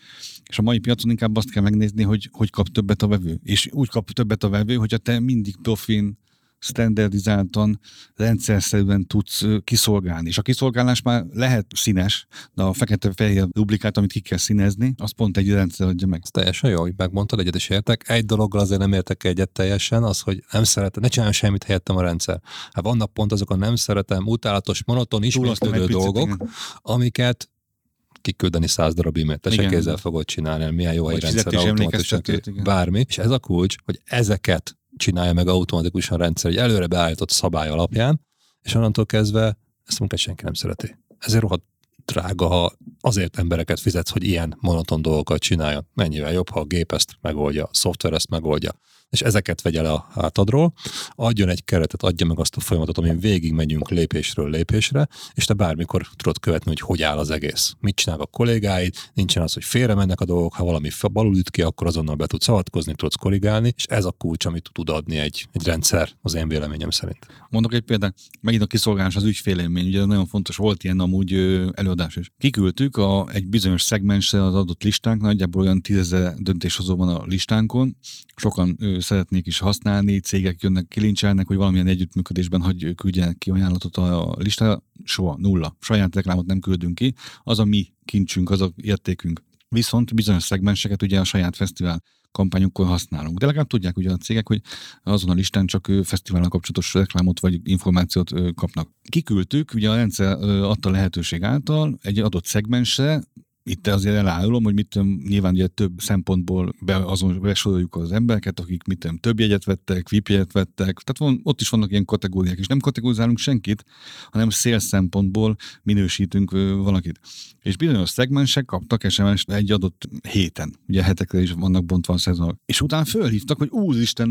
És a mai piacon inkább azt kell megnézni, hogy hogy kap többet a vevő. És úgy kap többet a vevő, hogyha te mindig profin standardizáltan, rendszerszerűen tudsz kiszolgálni. És a kiszolgálás már lehet színes, de a fekete-fehér rublikát, amit ki kell színezni, az pont egy rendszer adja meg. Ez teljesen jó, hogy megmondtad, egyet is értek. Egy dologgal azért nem értek egyet teljesen, az, hogy nem szeretem, ne csináljon semmit helyettem a rendszer. Hát vannak pont azok a nem szeretem, utálatos, monoton, ismétlődő dolgok, igen. amiket kiküldeni száz darab e-mailt, te se kézzel fogod csinálni, milyen jó egy rendszer automatikusan, bármi. És ez a kulcs, hogy ezeket csinálja meg automatikusan a rendszer egy előre beállított szabály alapján, és onnantól kezdve ezt munkát senki nem szereti. Ezért rohadt drága, ha azért embereket fizetsz, hogy ilyen monoton dolgokat csináljon. Mennyivel jobb, ha a gép ezt megoldja, a szoftver ezt megoldja és ezeket vegye le a hátadról, adjon egy keretet, adja meg azt a folyamatot, amin végig megyünk lépésről lépésre, és te bármikor tudod követni, hogy hogy áll az egész. Mit csinál a kollégáid, nincsen az, hogy félre mennek a dolgok, ha valami balul üt ki, akkor azonnal be tudsz szavatkozni, tudsz korrigálni, és ez a kulcs, amit tud adni egy, egy rendszer, az én véleményem szerint. Mondok egy példát, megint a kiszolgálás az ügyfélélmény, ugye nagyon fontos, volt ilyen amúgy előadás is. Kiküldtük a, egy bizonyos szegmensre az adott listánk, nagyjából olyan tízezer döntéshozó van a listánkon, sokan szeretnék is használni, cégek jönnek, kilincselnek, hogy valamilyen együttműködésben hagy küldjenek ki ajánlatot a listára, soha, nulla. Saját reklámot nem küldünk ki, az a mi kincsünk, az a értékünk. Viszont bizonyos szegmenseket ugye a saját fesztivál kampányunkon használunk. De legalább tudják ugye a cégek, hogy azon a listán csak fesztivállal kapcsolatos reklámot vagy információt kapnak. Kiküldtük, ugye a rendszer adta lehetőség által egy adott szegmensre itt azért elárulom, hogy mit nyilván ugye több szempontból be, azon besoroljuk az embereket, akik mit tudom, több jegyet vettek, VIP jegyet vettek, tehát van, ott is vannak ilyen kategóriák, és nem kategorizálunk senkit, hanem szél szempontból minősítünk valakit. És bizonyos szegmensek kaptak sms egy adott héten, ugye hetekre is vannak bontva a szezonok. És utána fölhívtak, hogy úristen,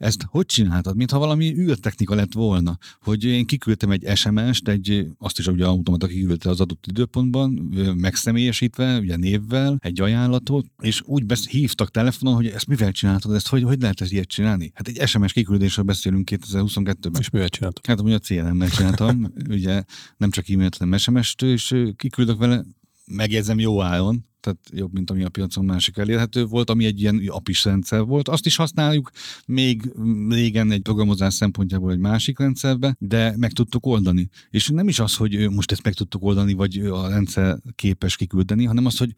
ezt hogy csináltad? Mintha valami űrtechnika lett volna, hogy én kiküldtem egy SMS-t, egy, azt is ugye automata kiküldte az adott időpontban, megszemélyesítve, ugye névvel, egy ajánlatot, és úgy besz- hívtak telefonon, hogy ezt mivel csináltad, ezt hogy, hogy lehet ezt ilyet csinálni? Hát egy SMS kiküldésről beszélünk 2022-ben. És mivel csináltak? Hát, hogy a CRM-mel csináltam, ugye nem csak e-mailt, hanem SMS-t, és kiküldök vele, megjegyzem jó áron, tehát jobb, mint ami a piacon másik elérhető volt, ami egy ilyen apis rendszer volt. Azt is használjuk még régen egy programozás szempontjából egy másik rendszerbe, de meg tudtuk oldani. És nem is az, hogy most ezt meg tudtuk oldani, vagy a rendszer képes kiküldeni, hanem az, hogy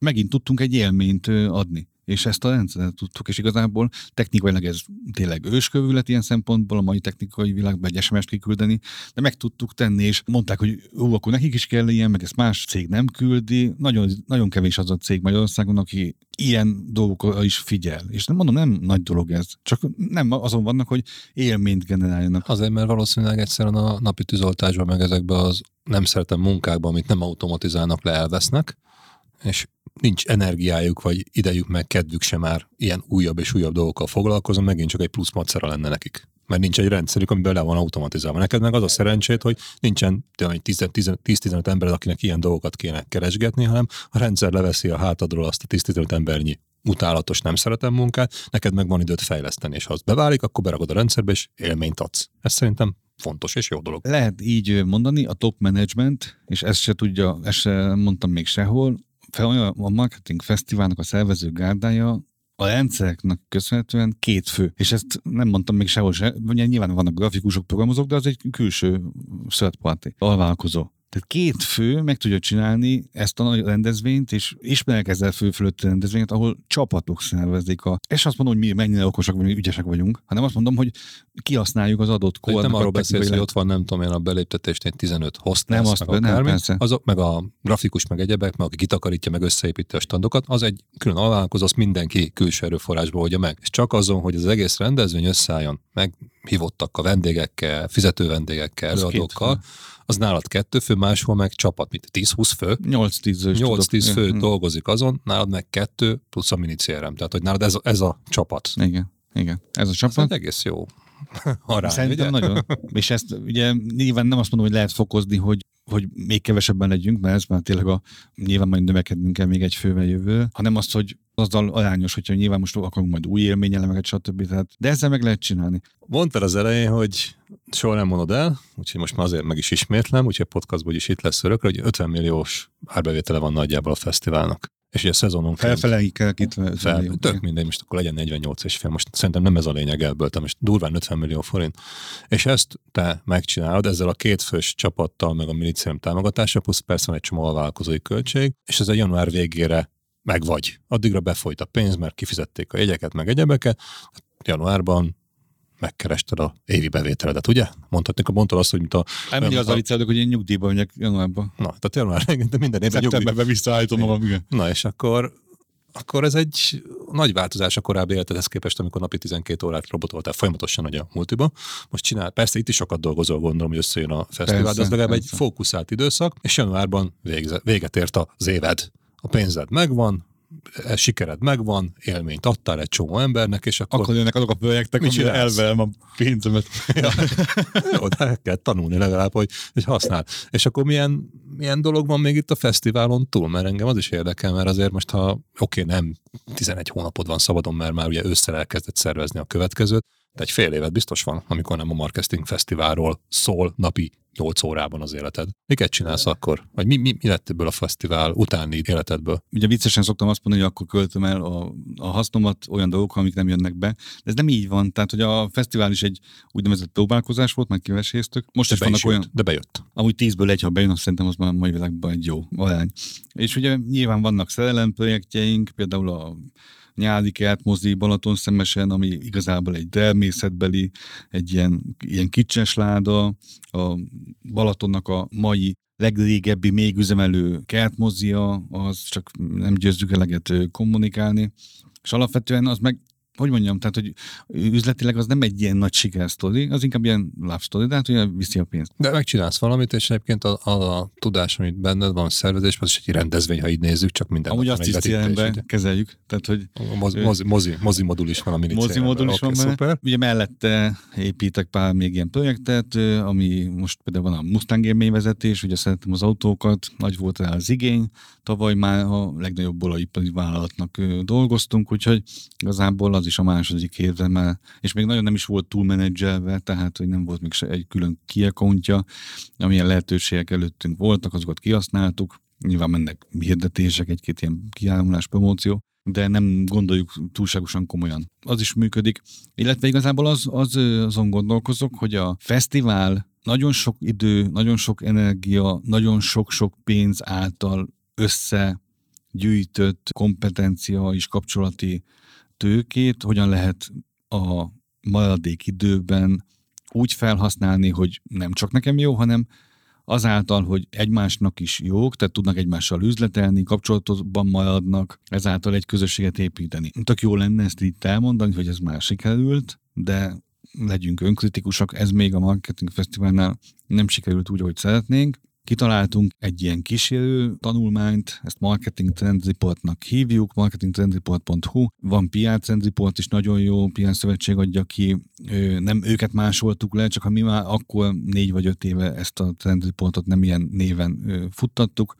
megint tudtunk egy élményt adni és ezt a rendszert tudtuk, és igazából technikailag ez tényleg őskövület ilyen szempontból, a mai technikai világban egy SMS-t kiküldeni, de meg tudtuk tenni, és mondták, hogy ó, akkor nekik is kell ilyen, meg ezt más cég nem küldi. Nagyon, nagyon kevés az a cég Magyarországon, aki ilyen dolgokra is figyel. És nem mondom, nem nagy dolog ez. Csak nem azon vannak, hogy élményt generáljanak. Azért, mert valószínűleg egyszerűen a napi tűzoltásban, meg ezekben az nem szeretem munkákban, amit nem automatizálnak le, elvesznek, és nincs energiájuk, vagy idejük, meg kedvük sem már ilyen újabb és újabb dolgokkal foglalkozom, megint csak egy plusz macera lenne nekik. Mert nincs egy rendszerük, amiben le van automatizálva. Neked meg az a szerencsét, hogy nincsen 10-15 ember, akinek ilyen dolgokat kéne keresgetni, hanem a rendszer leveszi a hátadról azt a 10-15 embernyi utálatos, nem szeretem munkát, neked meg van időt fejleszteni, és ha az beválik, akkor beragod a rendszerbe, és élményt adsz. Ez szerintem fontos és jó dolog. Lehet így mondani, a top management, és ezt se tudja, ezt se mondtam még sehol, a marketing fesztiválnak a szervező gárdája a rendszereknek köszönhetően két fő. És ezt nem mondtam még sehol se, ugye nyilván vannak grafikusok, programozók, de az egy külső third party, alvállalkozó. Tehát két fő meg tudja csinálni ezt a nagy rendezvényt, és ismerek ezzel fő fölött rendezvényt, ahol csapatok szervezik a... És azt mondom, hogy mi mennyire okosak vagy ügyesek vagyunk, hanem azt mondom, hogy kihasználjuk az adott kódot. Nem arról beszélsz, hogy ott van, nem tudom én, a beléptetésnél 15 host nem azt, meg, nem, persze. Azok, meg a grafikus, meg egyebek, meg aki kitakarítja, meg összeépíti a standokat, az egy külön alvállalkozó, azt mindenki külső erőforrásból oldja meg. És csak azon, hogy az egész rendezvény összeálljon, meg hívottak a vendégekkel, fizető vendégekkel, előadókkal, az nálad kettő fő, máshol meg csapat, mint 10-20 fő. 8-10 8-10 fő mm. dolgozik azon, nálad meg kettő plusz a mini CRM. Tehát, hogy nálad ez a, ez a csapat. Igen. Igen, ez a csapat. Ez egész jó arány, Szerintem ugye? nagyon. És ezt ugye nyilván nem azt mondom, hogy lehet fokozni, hogy hogy még kevesebben legyünk, mert ez már tényleg a, nyilván majd növekednünk kell még egy fővel jövő, hanem azt, hogy azzal arányos, hogyha nyilván most akarunk majd új élményelemeket, stb. Tehát, de ezzel meg lehet csinálni. Mondtad az elején, hogy soha nem mondod el, úgyhogy most már azért meg is ismétlem, úgyhogy podcastból is itt lesz örökre, hogy 50 milliós árbevétele van nagyjából a fesztiválnak. És ugye a szezonon Felfele kell itt fel, Tök mindegy, most akkor legyen 48 és fél. Most szerintem nem ez a lényeg, elböltem, most durván 50 millió forint. És ezt te megcsinálod ezzel a két fős csapattal, meg a milicium támogatása, plusz persze van egy csomó alvállalkozói költség, és ez a január végére meg vagy. Addigra befolyt a pénz, mert kifizették a jegyeket, meg egyebeket. Januárban megkerested a évi bevételedet, ugye? Mondhatnék, mondtad azt, hogy mint a... Nem ugye az a viccelődök, hogy én nyugdíjban megyek januárban. Na, tehát január, de minden évben Szeptemberben visszaállítom magam, igen. Na, és akkor akkor ez egy nagy változás a korábbi életedhez képest, amikor napi 12 órát robotoltál folyamatosan hogy a multiba. Most csinál, persze itt is sokat dolgozol, gondolom, hogy összejön a fesztivál, persze, de az legalább persze. egy fókuszált időszak, és januárban végze, véget ért az éved. A pénzed megvan, E, sikered megvan, élményt adtál egy csomó embernek, és akkor... Akkor jönnek azok a projektek, amire elvelem a pénzemet. Ja. Jó, de el kell tanulni legalább, hogy, hogy használ. És akkor milyen, milyen dolog van még itt a fesztiválon túl? Mert engem az is érdekel, mert azért most, ha oké, nem 11 hónapod van szabadon, mert már ugye ősszel elkezdett szervezni a következőt, de egy fél évet biztos van, amikor nem a Marketing Fesztiválról szól napi 8 órában az életed. Miket csinálsz akkor? Vagy mi, mi, mi lett ebből a fesztivál utáni életedből? Ugye viccesen szoktam azt mondani, hogy akkor költöm el a, a hasznomat olyan dolgok, amik nem jönnek be. De ez nem így van. Tehát, hogy a fesztivál is egy úgynevezett próbálkozás volt, meg kiveséztük. Most de is vannak is olyan. De bejött. Amúgy tízből egy, ha bejön, azt szerintem az már a mai világban egy jó arány. És ugye nyilván vannak szerelemprojektjeink, például a nyári kertmozi Balaton szemesen, ami igazából egy természetbeli, egy ilyen, ilyen kicses láda, a Balatonnak a mai legrégebbi még üzemelő kertmozia, az csak nem győzzük eleget kommunikálni, és alapvetően az meg hogy mondjam, tehát, hogy üzletileg az nem egy ilyen nagy sikersztori, az inkább ilyen love story, de hát ugye viszi a pénzt. De megcsinálsz valamit, és egyébként a, a, a tudás, amit benned van, szervezés, az is egy rendezvény, ha így nézzük, csak minden. Amúgy azt is célben kezeljük. Tehát, hogy a mozi, mozi, mozi, mozi modul is van a Mozi modul is okay, van szuper. Ugye mellette építek pár még ilyen projektet, ami most például van a Mustang élményvezetés, ugye szeretem az autókat, nagy volt rá az igény, tavaly már a legnagyobb olajipari vállalatnak dolgoztunk, úgyhogy igazából az az is a második évben már, és még nagyon nem is volt túlmenedzselve, tehát hogy nem volt még se egy külön kiakontja, amilyen lehetőségek előttünk voltak, azokat kihasználtuk, nyilván mennek hirdetések, egy-két ilyen kiállulás, promóció, de nem gondoljuk túlságosan komolyan. Az is működik. Illetve igazából az, az, azon gondolkozok, hogy a fesztivál nagyon sok idő, nagyon sok energia, nagyon sok-sok pénz által összegyűjtött kompetencia és kapcsolati tőkét hogyan lehet a maradék időben úgy felhasználni, hogy nem csak nekem jó, hanem azáltal, hogy egymásnak is jók, tehát tudnak egymással üzletelni, kapcsolatban maradnak, ezáltal egy közösséget építeni. Tök jó lenne ezt itt elmondani, hogy ez már sikerült, de legyünk önkritikusak, ez még a Marketing Fesztiválnál nem sikerült úgy, ahogy szeretnénk. Kitaláltunk egy ilyen kísérő tanulmányt, ezt Marketing Trend Reportnak hívjuk, marketingtrendreport.hu. Van PR Trend Report is, nagyon jó PR szövetség adja ki. Nem őket másoltuk le, csak ha mi már akkor négy vagy öt éve ezt a Trend Reportot nem ilyen néven futtattuk,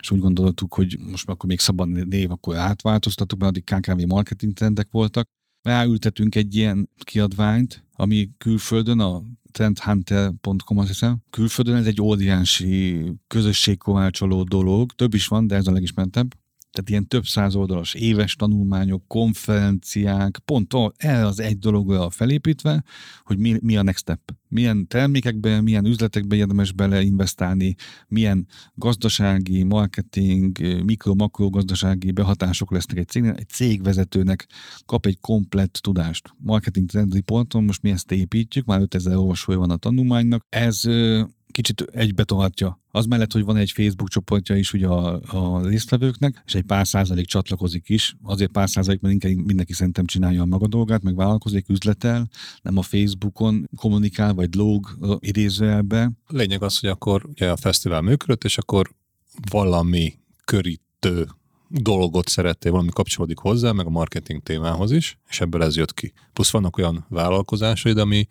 és úgy gondoltuk, hogy most akkor még szabad név, akkor átváltoztattuk, mert addig KKV marketing trendek voltak. Ráültetünk egy ilyen kiadványt, ami külföldön a trendhunter.com azt hiszem. Külföldön ez egy óriási közösségkovácsoló dolog, több is van, de ez a legismertebb tehát ilyen több száz oldalas éves tanulmányok, konferenciák, pont el az egy dologra felépítve, hogy mi, mi a next step. Milyen termékekbe, milyen üzletekbe érdemes beleinvestálni, milyen gazdasági, marketing, mikro-makro gazdasági behatások lesznek egy cégnél. Egy cégvezetőnek kap egy komplett tudást. Marketing Trend Reporton most mi ezt építjük, már 5000 olvasója van a tanulmánynak. Ez kicsit egybe tartja. Az mellett, hogy van egy Facebook csoportja is ugye a, a résztvevőknek, és egy pár százalék csatlakozik is, azért pár százalék, mert inkább mindenki szerintem csinálja a maga dolgát, meg vállalkozik, üzletel, nem a Facebookon kommunikál, vagy lóg idézőjelbe. Lényeg az, hogy akkor ugye a fesztivál működött, és akkor valami körítő dolgot szerettél, valami kapcsolódik hozzá, meg a marketing témához is, és ebből ez jött ki. Plusz vannak olyan vállalkozásaid, ami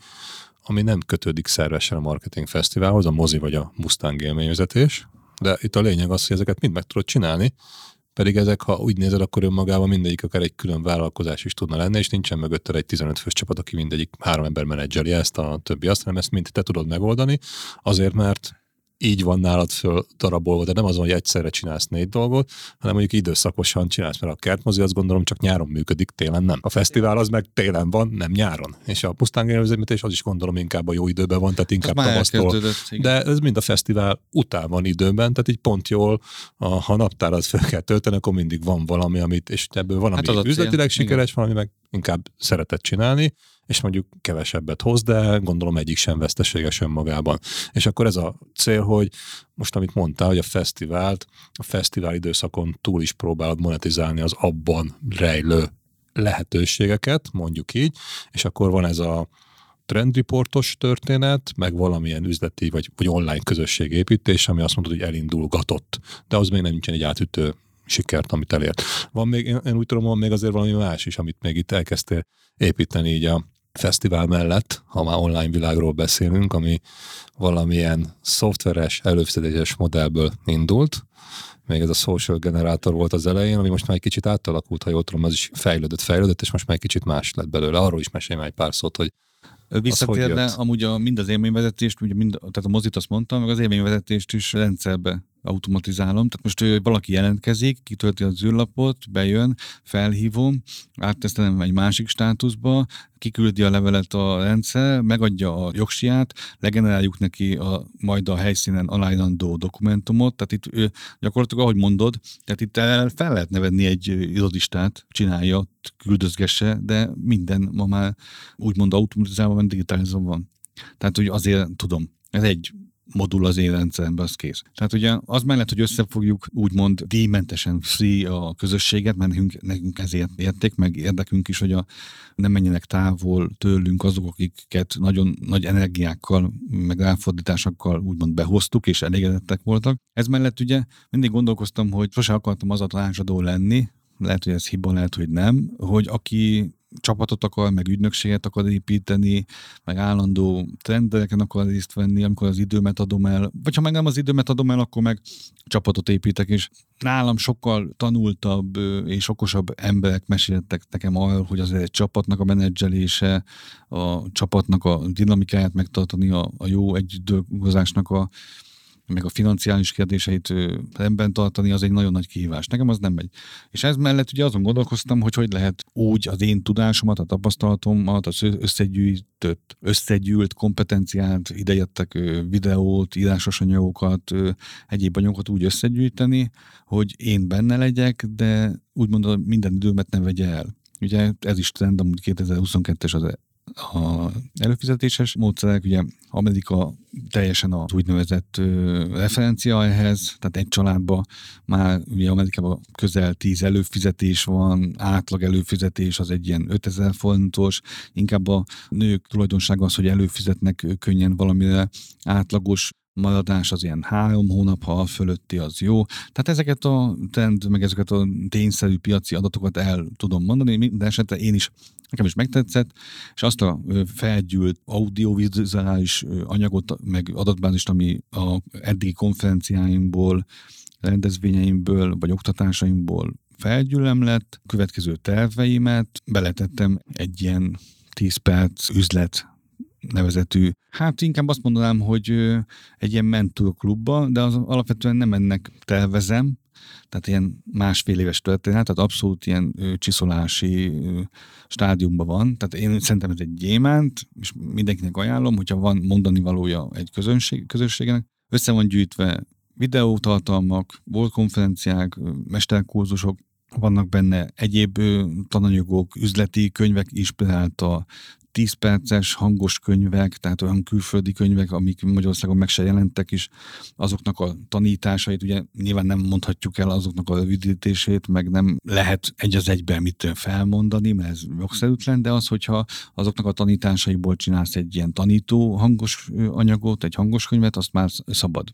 ami nem kötődik szervesen a marketing fesztiválhoz, a mozi vagy a Mustang élményvezetés, de itt a lényeg az, hogy ezeket mind meg tudod csinálni, pedig ezek, ha úgy nézed, akkor önmagában mindegyik akár egy külön vállalkozás is tudna lenni, és nincsen mögötted egy 15 fős csapat, aki mindegyik három ember menedzseli ezt, a többi azt, hanem ezt mind te tudod megoldani, azért, mert így van nálad föl darabolva, de nem azon, hogy egyszerre csinálsz négy dolgot, hanem mondjuk időszakosan csinálsz, mert a kertmozi azt gondolom csak nyáron működik, télen nem. A fesztivál az meg télen van, nem nyáron. És a pusztán és az is gondolom inkább a jó időben van, tehát inkább tavasztól. De ez mind a fesztivál után van időben, tehát így pont jól, a, ha naptárat fel kell tölteni, akkor mindig van valami, amit, és ebből van, ami hát üzletileg sikeres, Igen. valami meg inkább szeretett csinálni, és mondjuk kevesebbet hoz, de gondolom egyik sem veszteséges önmagában. És akkor ez a cél, hogy most amit mondtál, hogy a fesztivált, a fesztivál időszakon túl is próbálod monetizálni az abban rejlő lehetőségeket, mondjuk így, és akkor van ez a trendriportos történet, meg valamilyen üzleti vagy, vagy online közösségépítés, ami azt mondod, hogy elindulgatott. De az még nem nincsen egy átütő sikert, amit elért. Van még, én úgy tudom, van még azért valami más is, amit még itt elkezdtél építeni így a fesztivál mellett, ha már online világról beszélünk, ami valamilyen szoftveres, előfizetéses modellből indult, még ez a social generátor volt az elején, ami most már egy kicsit átalakult, ha jól tudom, az is fejlődött, fejlődött, és most már egy kicsit más lett belőle. Arról is mesélj már egy pár szót, hogy Visszatérne amúgy a, mind az élményvezetést, ugye mind, tehát a mozit azt mondtam, meg az élményvezetést is rendszerbe automatizálom. Tehát most hogy valaki jelentkezik, kitölti az űrlapot, bejön, felhívom, áttesztelem egy másik státuszba, kiküldi a levelet a rendszer, megadja a jogsiát, legeneráljuk neki a, majd a helyszínen aláírandó dokumentumot, tehát itt ő, gyakorlatilag ahogy mondod, tehát itt fel lehet nevedni egy irodistát, csinálja, küldözgesse, de minden ma már úgymond automatizálva digitalizálva van. Tehát, hogy azért tudom, ez egy modul az én rendszeremben, az kész. Tehát ugye az mellett, hogy összefogjuk úgymond díjmentesen free a közösséget, mert nekünk, nekünk ezért érték, meg érdekünk is, hogy a, nem menjenek távol tőlünk azok, akiket nagyon nagy energiákkal, meg ráfordításokkal úgymond behoztuk, és elégedettek voltak. Ez mellett ugye mindig gondolkoztam, hogy sose akartam az a tanácsadó lenni, lehet, hogy ez hiba, lehet, hogy nem, hogy aki csapatot akar, meg ügynökséget akar építeni, meg állandó trendereken akar részt venni, amikor az időmet adom el, vagy ha meg nem az időmet adom el, akkor meg csapatot építek, és nálam sokkal tanultabb és okosabb emberek meséltek nekem arról, hogy azért egy csapatnak a menedzselése, a csapatnak a dinamikáját megtartani, a, a jó együttdolgozásnak a meg a financiális kérdéseit rendben tartani, az egy nagyon nagy kihívás. Nekem az nem megy. És ez mellett ugye azon gondolkoztam, hogy hogy lehet úgy az én tudásomat, a tapasztalatomat, az összegyűjtött, összegyűlt kompetenciát, idejöttek videót, írásos anyagokat, egyéb anyagokat úgy összegyűjteni, hogy én benne legyek, de úgymond minden időmet ne vegye el. Ugye ez is trend, amúgy 2022-es az a előfizetéses módszerek, ugye Amerika teljesen az úgynevezett referencia ehhez, tehát egy családban már ugye Amerikában közel 10 előfizetés van, átlag előfizetés az egy ilyen 5000 forintos, inkább a nők tulajdonsága az, hogy előfizetnek könnyen valamire átlagos maradás az ilyen három hónap, ha fölötti az jó. Tehát ezeket a trend, meg ezeket a tényszerű piaci adatokat el tudom mondani, de esetre én is nekem is megtetszett, és azt a felgyűlt audiovizuális anyagot, meg adatbázist, ami a eddigi konferenciáimból, rendezvényeimből, vagy oktatásaimból felgyűlöm lett, következő terveimet beletettem egy ilyen 10 perc üzlet nevezetű, hát inkább azt mondanám, hogy egy ilyen mentorklubba, de az alapvetően nem ennek tervezem, tehát ilyen másfél éves történet, tehát abszolút ilyen csiszolási stádiumban van. Tehát én szerintem ez egy gyémánt, és mindenkinek ajánlom, hogyha van mondani valója egy közönség, közösségnek, össze van gyűjtve videótartalmak, volt konferenciák, mesterkurzusok, vannak benne egyéb tananyagok, üzleti könyvek inspirált a 10 perces hangos könyvek, tehát olyan külföldi könyvek, amik Magyarországon meg se jelentek is, azoknak a tanításait, ugye nyilván nem mondhatjuk el azoknak a rövidítését, meg nem lehet egy az egyben mit felmondani, mert ez jogszerűtlen, de az, hogyha azoknak a tanításaiból csinálsz egy ilyen tanító hangos anyagot, egy hangos könyvet, azt már szabad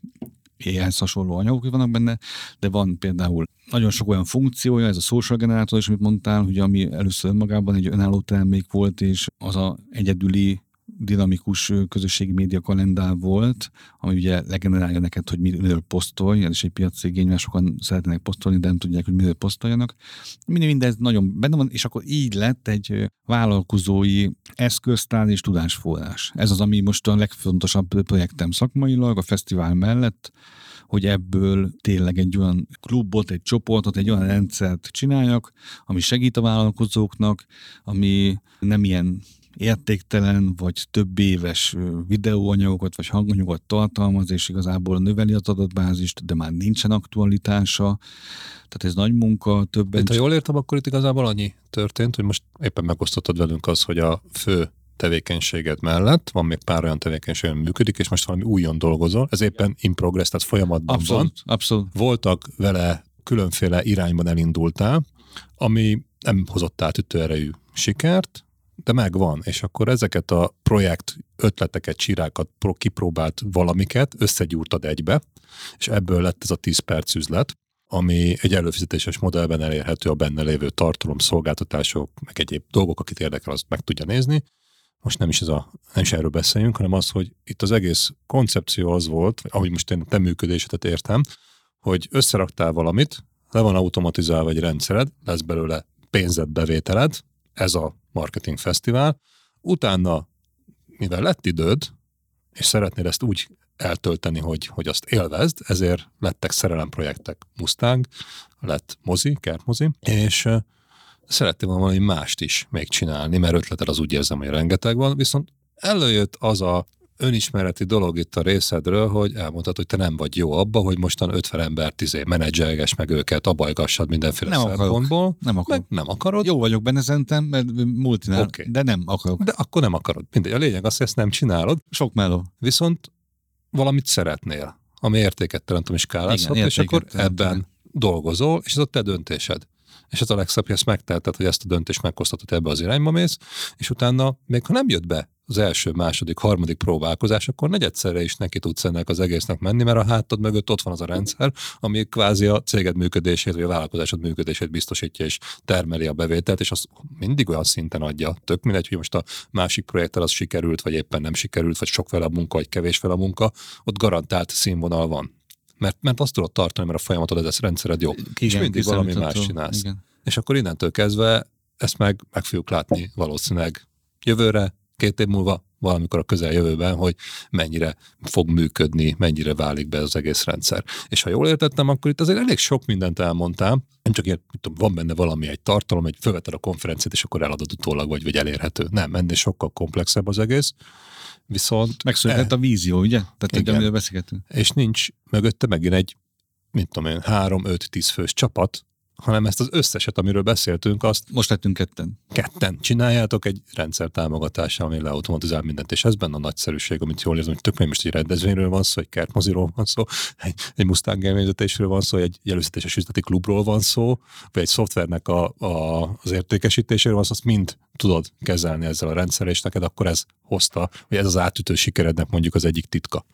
ehhez hasonló anyagok vannak benne, de van például nagyon sok olyan funkciója, ez a social generátor is, amit mondtál, hogy ami először önmagában egy önálló termék volt, és az a egyedüli dinamikus közösségi média kalendár volt, ami ugye legenerálja neked, hogy miről posztolj, ez is egy piaci igény, mert sokan szeretnének posztolni, de nem tudják, hogy miről posztoljanak. Minden mindez nagyon benne van, és akkor így lett egy vállalkozói eszköztár és tudásforrás. Ez az, ami most a legfontosabb projektem szakmailag, a fesztivál mellett, hogy ebből tényleg egy olyan klubot, egy csoportot, egy olyan rendszert csináljak, ami segít a vállalkozóknak, ami nem ilyen értéktelen vagy több éves videóanyagokat vagy hanganyagokat tartalmaz, és igazából növeli az adatbázist, de már nincsen aktualitása. Tehát ez nagy munka, többen... ha jól értem, akkor itt igazából annyi történt, hogy most éppen megosztottad velünk az, hogy a fő tevékenységed mellett, van még pár olyan tevékenység, ami működik, és most valami újon dolgozol, ez éppen in progress, tehát folyamatban abszolút, van. Abszolút. Voltak vele különféle irányban elindultál, ami nem hozott át ütőerejű sikert, de megvan, és akkor ezeket a projekt ötleteket, csirákat kipróbált valamiket, összegyúrtad egybe, és ebből lett ez a 10 perc üzlet, ami egy előfizetéses modellben elérhető a benne lévő tartalom, szolgáltatások, meg egyéb dolgok, akit érdekel, azt meg tudja nézni. Most nem is, ez a, nem is erről beszéljünk, hanem az, hogy itt az egész koncepció az volt, ahogy most én a te működésedet értem, hogy összeraktál valamit, le van automatizálva egy rendszered, lesz belőle pénzed, bevételed, ez a marketing fesztivál. Utána, mivel lett időd, és szeretnél ezt úgy eltölteni, hogy, hogy azt élvezd, ezért lettek szerelemprojektek Mustang, lett mozi, kertmozi, és szerettél volna valami mást is még csinálni, mert ötleted az úgy érzem, hogy rengeteg van, viszont előjött az a önismereti dolog itt a részedről, hogy elmondtad, hogy te nem vagy jó abba, hogy mostan 50 ember tizé menedzselges meg őket, abajgassad mindenféle nem szempontból. Nem akarok. nem akarod. Jó vagyok benne szerintem, mert multinál, okay. de nem akarok. De akkor nem akarod. Mindegy, a lényeg az, hogy ezt nem csinálod. Sok meló. Viszont valamit szeretnél, ami értéket teremt, és skálázhat, és akkor ebben dolgozol, és ez a te döntésed és ez a legszebb, ezt megtelted, hogy ezt a döntést meghoztatod ebbe az irányba mész, és utána, még ha nem jött be az első, második, harmadik próbálkozás, akkor negyedszerre is neki tudsz ennek az egésznek menni, mert a hátad mögött ott van az a rendszer, ami kvázi a céged működését, vagy a vállalkozásod működését biztosítja, és termeli a bevételt, és az mindig olyan szinten adja. Tök mindegy, hogy most a másik projekttel az sikerült, vagy éppen nem sikerült, vagy sok vele a munka, vagy kevés vele a munka, ott garantált színvonal van. Mert, mert azt tudod tartani, mert a folyamatod, ez rendszered jó. Igen, és mindig valami más csinálsz. Igen. És akkor innentől kezdve ezt meg, meg fogjuk látni valószínűleg jövőre, két év múlva, valamikor a közeljövőben, hogy mennyire fog működni, mennyire válik be az egész rendszer. És ha jól értettem, akkor itt azért elég sok mindent elmondtam, nem csak ilyen, tudom, van benne valami egy tartalom, egy fölveted a konferenciát, és akkor eladod utólag, vagy, vagy elérhető. Nem, ennél sokkal komplexebb az egész. Viszont... Megszületett e, a vízió, ugye? Tehát igen, amiről beszélgetünk. És nincs mögötte megint egy, mint tudom én, három, öt, tíz fős csapat, hanem ezt az összeset, amiről beszéltünk, azt most lettünk ketten. Ketten csináljátok egy rendszer támogatással, ami leautomatizál mindent, és ez benne a nagyszerűség, amit jól érzem, hogy tök most egy rendezvényről van szó, egy kertmoziról van szó, egy, egy Mustang élményzetésről van szó, egy előzetes üzleti klubról van szó, vagy egy szoftvernek a, a, az értékesítéséről van szó, azt mind tudod kezelni ezzel a rendszerrel, és neked akkor ez hozta, hogy ez az átütő sikerednek mondjuk az egyik titka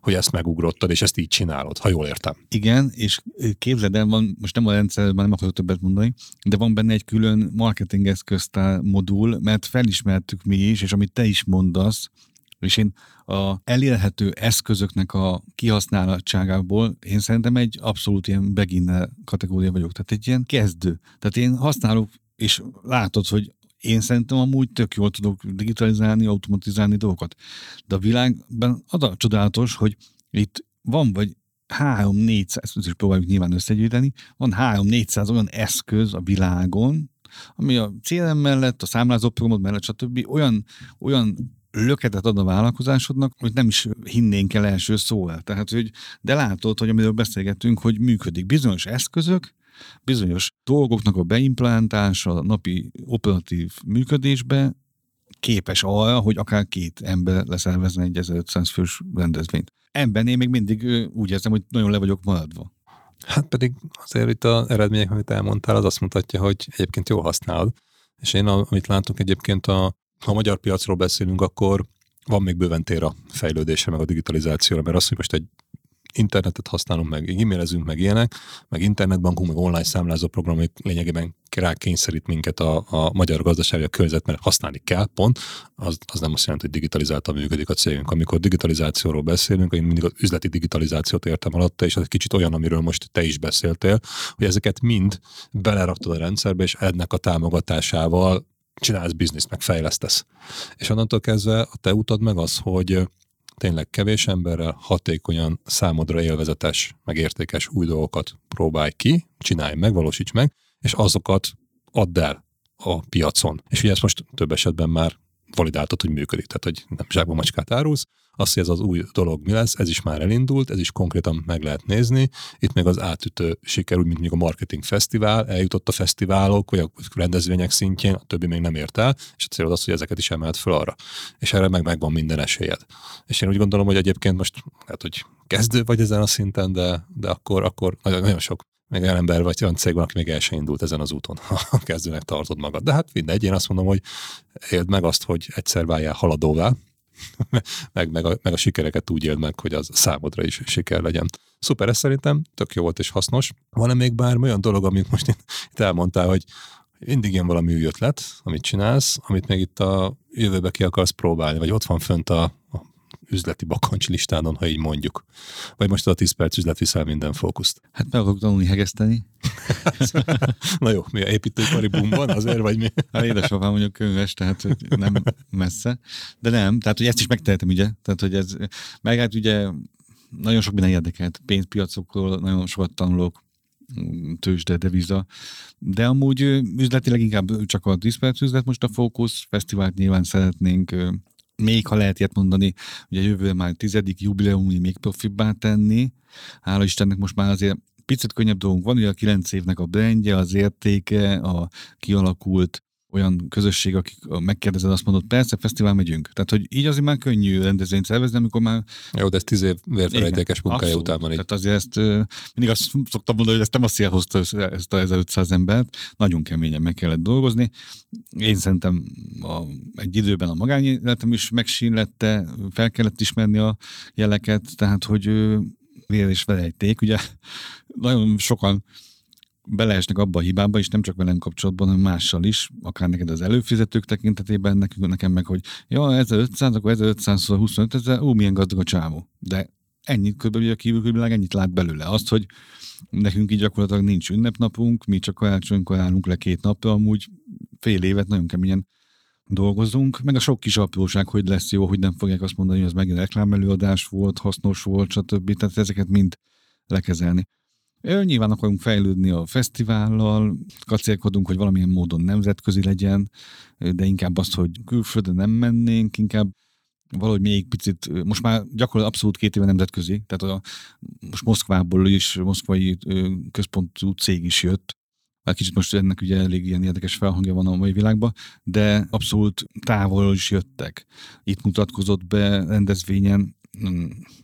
hogy ezt megugrottad, és ezt így csinálod, ha jól értem. Igen, és képzeld el, van, most nem a rendszerben nem akarok többet mondani, de van benne egy külön marketing eszköztár modul, mert felismertük mi is, és amit te is mondasz, és én a elérhető eszközöknek a kihasználatságából én szerintem egy abszolút ilyen beginner kategória vagyok, tehát egy ilyen kezdő. Tehát én használok, és látod, hogy én szerintem amúgy tök jól tudok digitalizálni, automatizálni dolgokat. De a világban az a csodálatos, hogy itt van vagy 3-400, ezt is próbáljuk nyilván összegyűjteni, van 3-400 olyan eszköz a világon, ami a CRM mellett, a számlázó programod mellett, stb. olyan, olyan löketet ad a vállalkozásodnak, hogy nem is hinnénk el első szóval. Tehát, hogy de látod, hogy amiről beszélgetünk, hogy működik bizonyos eszközök, bizonyos dolgoknak a beimplantása a napi operatív működésbe képes arra, hogy akár két ember leszervezne egy 1500 fős rendezvényt. Ebben én még mindig úgy érzem, hogy nagyon le vagyok maradva. Hát pedig azért itt az eredmények, amit elmondtál, az azt mutatja, hogy egyébként jól használod. És én, amit látok egyébként, a, ha a magyar piacról beszélünk, akkor van még bőven tér a fejlődése, meg a digitalizációra, mert az, hogy most egy internetet használunk, meg e-mailezünk, meg ilyenek, meg internetbankunk, meg online számlázó programok lényegében rá kényszerít minket a, a magyar gazdasági környezet, mert használni kell, pont, az, az nem azt jelenti, hogy digitalizáltan működik a cégünk. Amikor digitalizációról beszélünk, én mindig az üzleti digitalizációt értem alatta, és az egy kicsit olyan, amiről most te is beszéltél, hogy ezeket mind beleraktad a rendszerbe, és ennek a támogatásával csinálsz bizniszt, meg fejlesztesz. És onnantól kezdve a te utad meg az, hogy tényleg kevés emberrel hatékonyan számodra élvezetes, meg értékes új dolgokat próbálj ki, csinálj meg, valósíts meg, és azokat add el a piacon. És ugye ezt most több esetben már validáltad, hogy működik, tehát hogy nem zsákba macskát árulsz, azt, hogy ez az új dolog mi lesz, ez is már elindult, ez is konkrétan meg lehet nézni. Itt meg az átütő siker, úgy, mint mondjuk a marketing fesztivál, eljutott a fesztiválok, vagy a rendezvények szintjén, a többi még nem ért el, és a célod az, hogy ezeket is emelt föl arra. És erre meg megvan minden esélyed. És én úgy gondolom, hogy egyébként most lehet, hogy kezdő vagy ezen a szinten, de, de akkor, akkor nagyon, nagyon sok még olyan ember vagy olyan cég van, aki még el sem indult ezen az úton, ha kezdőnek tartod magad. De hát mindegy, én azt mondom, hogy éld meg azt, hogy egyszer váljál haladóvá, meg, meg, a, meg a sikereket úgy éld meg, hogy az számodra is siker legyen. Szuper, ez szerintem tök jó volt és hasznos. Van-e még bármi olyan dolog, amit most itt elmondtál, hogy mindig ilyen valami új ötlet, amit csinálsz, amit még itt a jövőbe ki akarsz próbálni, vagy ott van fönt a, a üzleti bakancs listánon, ha így mondjuk. Vagy most a 10 perc üzlet viszel minden fókuszt. Hát meg akarok tanulni hegeszteni. Na jó, mi a építőipari bumban azért, vagy mi? Hát édesapám mondjuk könyves, tehát nem messze. De nem, tehát hogy ezt is megtehetem, ugye? Tehát, hogy ez, meg hát ugye nagyon sok minden érdekelt. Pénzpiacokról nagyon sokat tanulok, tőzsde, deviza, de amúgy üzletileg inkább csak a 10 perc üzlet most a fókusz, fesztivált nyilván szeretnénk még ha lehet ilyet mondani, ugye jövő már tizedik jubileum, még profibbá tenni. Hála Istennek most már azért picit könnyebb dolgunk van, ugye a kilenc évnek a brandje, az értéke, a kialakult olyan közösség, akik megkérdezed, azt mondod, persze, fesztivál megyünk. Tehát, hogy így azért már könnyű rendezvényt szervezni, amikor már... Jó, de ez tíz év vérfelejtékes munkája után van itt. Tehát azért ezt mindig azt szoktam mondani, hogy ezt nem a szél hozta ezt a 1500 embert, nagyon keményen meg kellett dolgozni. Én szerintem a, egy időben a magányéletem is megsínlette, fel kellett ismerni a jeleket, tehát, hogy vér és velejték, ugye nagyon sokan beleesnek abba a hibába, és nem csak velem kapcsolatban, hanem mással is, akár neked az előfizetők tekintetében, nekünk, nekem meg, hogy ja, 1500, akkor 1500 szóval 25 ezer, ó, milyen gazdag a csávó. De ennyit körülbelül a kívül ennyit lát belőle. Azt, hogy nekünk így gyakorlatilag nincs ünnepnapunk, mi csak karácsonykor állunk le két napra, amúgy fél évet nagyon keményen dolgozunk, meg a sok kis apróság, hogy lesz jó, hogy nem fogják azt mondani, hogy az megint reklámelőadás volt, hasznos volt, stb. Tehát ezeket mind lekezelni. Nyilván akarunk fejlődni a fesztivállal, kacérkodunk, hogy valamilyen módon nemzetközi legyen, de inkább azt, hogy külföldre nem mennénk, inkább valahogy még picit, most már gyakorlatilag abszolút két éve nemzetközi, tehát a, most Moszkvából is, moszkvai központú cég is jött, már kicsit most ennek ugye elég ilyen érdekes felhangja van a mai világban, de abszolút távolról is jöttek. Itt mutatkozott be rendezvényen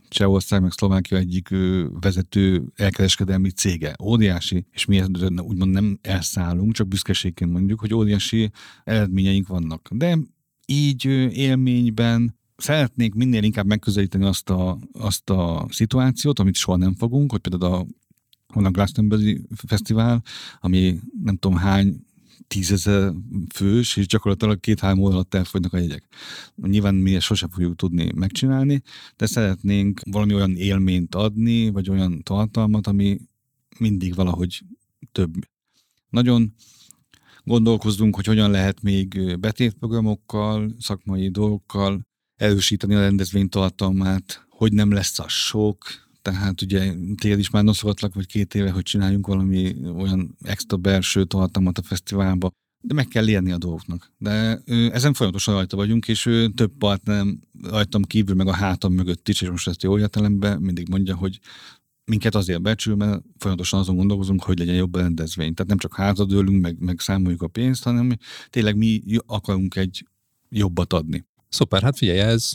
Csehország meg Szlovákia egyik vezető elkereskedelmi cége, óriási, és mi úgymond nem elszállunk, csak büszkeségként mondjuk, hogy óriási eredményeink vannak. De így élményben szeretnék minél inkább megközelíteni azt a, azt a szituációt, amit soha nem fogunk, hogy például a van a Glastonbury Fesztivál, ami nem tudom hány tízezer fős, és gyakorlatilag két-három óra alatt elfogynak a jegyek. Nyilván mi ezt sosem fogjuk tudni megcsinálni, de szeretnénk valami olyan élményt adni, vagy olyan tartalmat, ami mindig valahogy több. Nagyon gondolkozzunk, hogy hogyan lehet még betétprogramokkal, szakmai dolgokkal erősíteni a rendezvény tartalmát, hogy nem lesz a sok, tehát ugye téged is már noszogatlak, vagy két éve, hogy csináljunk valami olyan extra belső tartalmat a fesztiválba, de meg kell élni a dolgoknak. De ö, ezen folyamatosan rajta vagyunk, és ö, több partnerem rajtam kívül, meg a hátam mögött is, és most ezt jó értelemben mindig mondja, hogy minket azért becsül, mert folyamatosan azon gondolkozunk, hogy legyen jobb rendezvény. Tehát nem csak hátradőlünk, meg, meg számoljuk a pénzt, hanem tényleg mi akarunk egy jobbat adni. Szuper, hát figyelj, ez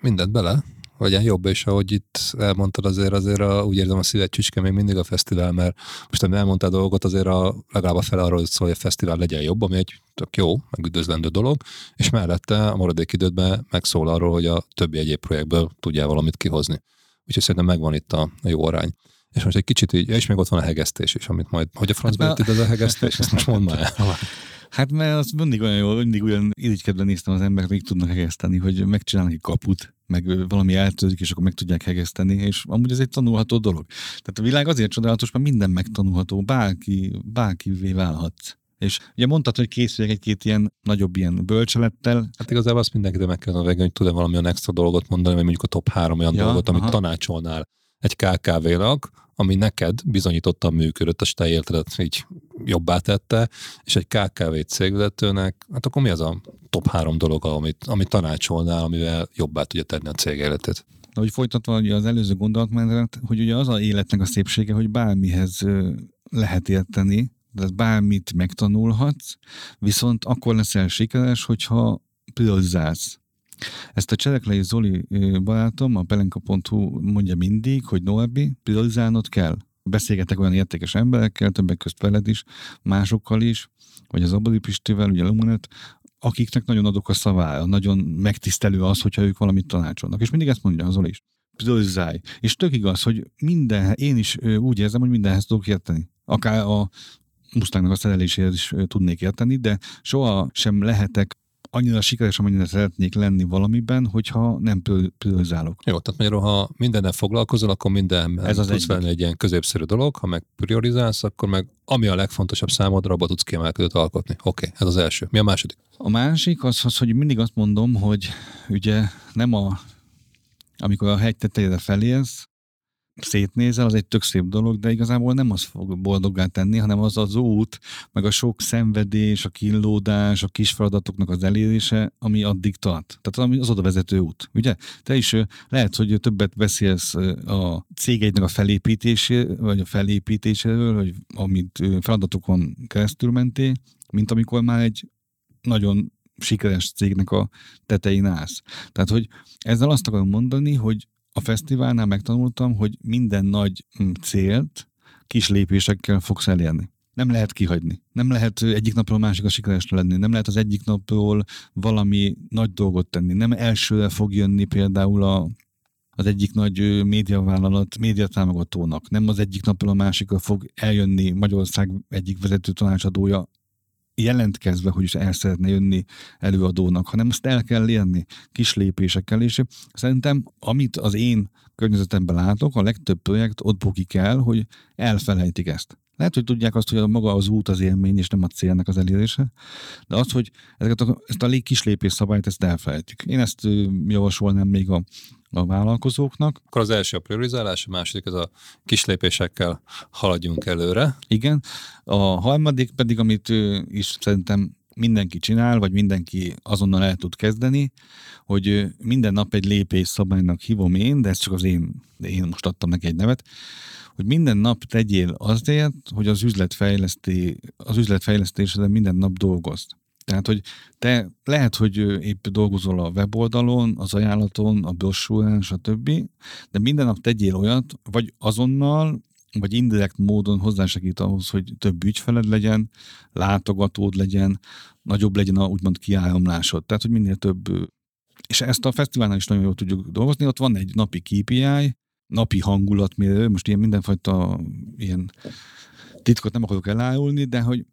mindent bele, vagy jobb, és ahogy itt elmondtad, azért, azért a, úgy érzem a szívet csücske még mindig a fesztivál, mert most nem elmondtál dolgot, azért a, legalább a fele arról szól, hogy a fesztivál legyen jobb, ami egy tök jó, meg üdvözlendő dolog, és mellette a maradék idődben megszól arról, hogy a többi egyéb projektből tudjál valamit kihozni. Úgyhogy szerintem megvan itt a, a jó arány. És most egy kicsit így, és még ott van a hegesztés is, amit majd, hogy a francba hát, ez a hegesztés, ezt most mondd már Hát mert az mindig olyan jó, mindig olyan irigykedve néztem az emberek, akik tudnak hegeszteni, hogy megcsinálnak egy kaput, meg valami eltörzik, és akkor meg tudják hegeszteni, és amúgy ez egy tanulható dolog. Tehát a világ azért csodálatos, mert minden megtanulható, bárki, bárkivé válhat. És ugye mondtad, hogy készüljek egy-két ilyen nagyobb ilyen bölcselettel. Hát igazából azt mindenkitől meg kell vegni, hogy tud-e valamilyen extra dolgot mondani, vagy mondjuk a top három olyan ja, dolgot, amit aha. tanácsolnál egy KKV-nak, ami neked bizonyítottan működött, a te életedet így jobbá tette, és egy KKV cégvezetőnek, hát akkor mi az a top három dolog, amit, amit tanácsolnál, amivel jobbá tudja tenni a cég életét? Ahogy folytatva ugye az előző gondolatmenetet, hogy ugye az a életnek a szépsége, hogy bármihez lehet érteni, tehát bármit megtanulhatsz, viszont akkor leszel sikeres, hogyha priorizálsz. Ezt a Csereklei Zoli barátom, a pelenka.hu mondja mindig, hogy Norbi, priorizálnod kell. Beszélgetek olyan értékes emberekkel, többek közt veled is, másokkal is, vagy az Abodi Pistivel, ugye Lumunet, akiknek nagyon adok a szavára, nagyon megtisztelő az, hogyha ők valamit tanácsolnak. És mindig ezt mondja az Zoli is. Priorizálj. És tök igaz, hogy minden, én is úgy érzem, hogy mindenhez tudok érteni. Akár a Mustangnak a szereléséhez is tudnék érteni, de soha sem lehetek annyira sikeres, amennyire szeretnék lenni valamiben, hogyha nem priorizálok. Jó, tehát magyarul, ha mindennel foglalkozol, akkor minden Ez az tudsz venni egy ilyen középszerű dolog, ha meg priorizálsz, akkor meg ami a legfontosabb számodra, abban tudsz kiemelkedőt alkotni. Oké, okay, ez az első. Mi a második? A másik az, az, hogy mindig azt mondom, hogy ugye nem a amikor a hegy tetejére felérsz, szétnézel, az egy tök szép dolog, de igazából nem az fog boldoggá tenni, hanem az az út, meg a sok szenvedés, a kínlódás, a kis feladatoknak az elérése, ami addig tart. Tehát az oda vezető út, ugye? Te is lehet, hogy többet beszélsz a cégeidnek a felépítéséről, vagy a felépítéséről, vagy amit feladatokon keresztül mentél, mint amikor már egy nagyon sikeres cégnek a tetején állsz. Tehát, hogy ezzel azt akarom mondani, hogy a fesztiválnál megtanultam, hogy minden nagy mm, célt kis lépésekkel fogsz elérni. Nem lehet kihagyni. Nem lehet egyik napról a másik a sikeres lenni. Nem lehet az egyik napról valami nagy dolgot tenni. Nem elsőre fog jönni például a, az egyik nagy médiavállalat médiatámogatónak. Nem az egyik napról a másikra fog eljönni Magyarország egyik vezető tanácsadója jelentkezve, hogy is el szeretne jönni előadónak, hanem ezt el kell érni kis lépésekkel, és szerintem amit az én környezetemben látok, a legtöbb projekt ott bukik el, hogy elfelejtik ezt. Lehet, hogy tudják azt, hogy a maga az út az élmény, és nem a célnak az elérése, de az, hogy ezeket a, ezt a kis lépés szabályt, ezt elfelejtik. Én ezt javasolnám még a a vállalkozóknak. Akkor az első a priorizálás, a második az a kislépésekkel haladjunk előre. Igen. A harmadik pedig, amit is szerintem mindenki csinál, vagy mindenki azonnal el tud kezdeni, hogy minden nap egy lépés szabálynak hívom én, de ez csak az én, én most adtam neki egy nevet, hogy minden nap tegyél azért, hogy az üzletfejleszté, az üzletfejlesztésre minden nap dolgozd. Tehát, hogy te lehet, hogy épp dolgozol a weboldalon, az ajánlaton, a brossúrán, stb., de minden nap tegyél olyat, vagy azonnal, vagy indirekt módon hozzásegít ahhoz, hogy több ügyfeled legyen, látogatód legyen, nagyobb legyen a úgymond kiáramlásod. Tehát, hogy minél több és ezt a fesztiválnál is nagyon jól tudjuk dolgozni. Ott van egy napi KPI, napi hangulatmérő, most ilyen mindenfajta ilyen titkot nem akarok elárulni, de hogy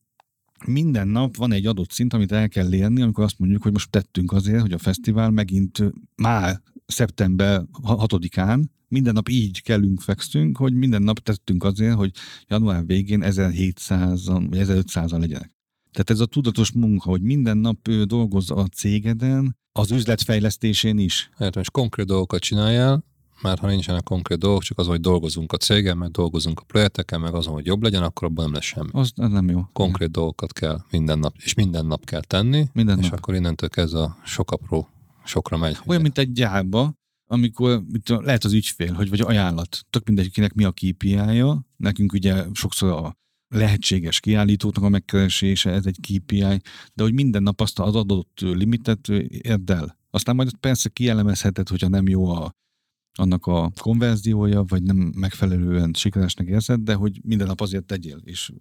minden nap van egy adott szint, amit el kell érni, amikor azt mondjuk, hogy most tettünk azért, hogy a fesztivál megint már szeptember 6-án minden nap így kellünk, feksztünk, hogy minden nap tettünk azért, hogy január végén 1700-an vagy 1500-an legyenek. Tehát ez a tudatos munka, hogy minden nap dolgoz a cégeden, az üzletfejlesztésén is. Értem, és konkrét dolgokat csináljál, mert ha nincsenek konkrét dolgok, csak az, hogy dolgozunk a cégen, meg dolgozunk a projekteken, meg azon, hogy jobb legyen, akkor abban nem lesz semmi. Az, nem jó. Konkrét Igen. dolgokat kell minden nap, és minden nap kell tenni, minden és nap. akkor innentől kezdve a sok apró sokra megy. Olyan, mint egy gyárba, amikor mit tudom, lehet az ügyfél, hogy vagy ajánlat, tök mindegy, kinek mi a KPI-ja, nekünk ugye sokszor a lehetséges kiállítóknak a megkeresése, ez egy KPI, de hogy minden nap azt az adott limitet érd el. Aztán majd persze kielemezheted, hogyha nem jó a, annak a konverziója, vagy nem megfelelően sikeresnek érzed, de hogy minden nap azért tegyél, és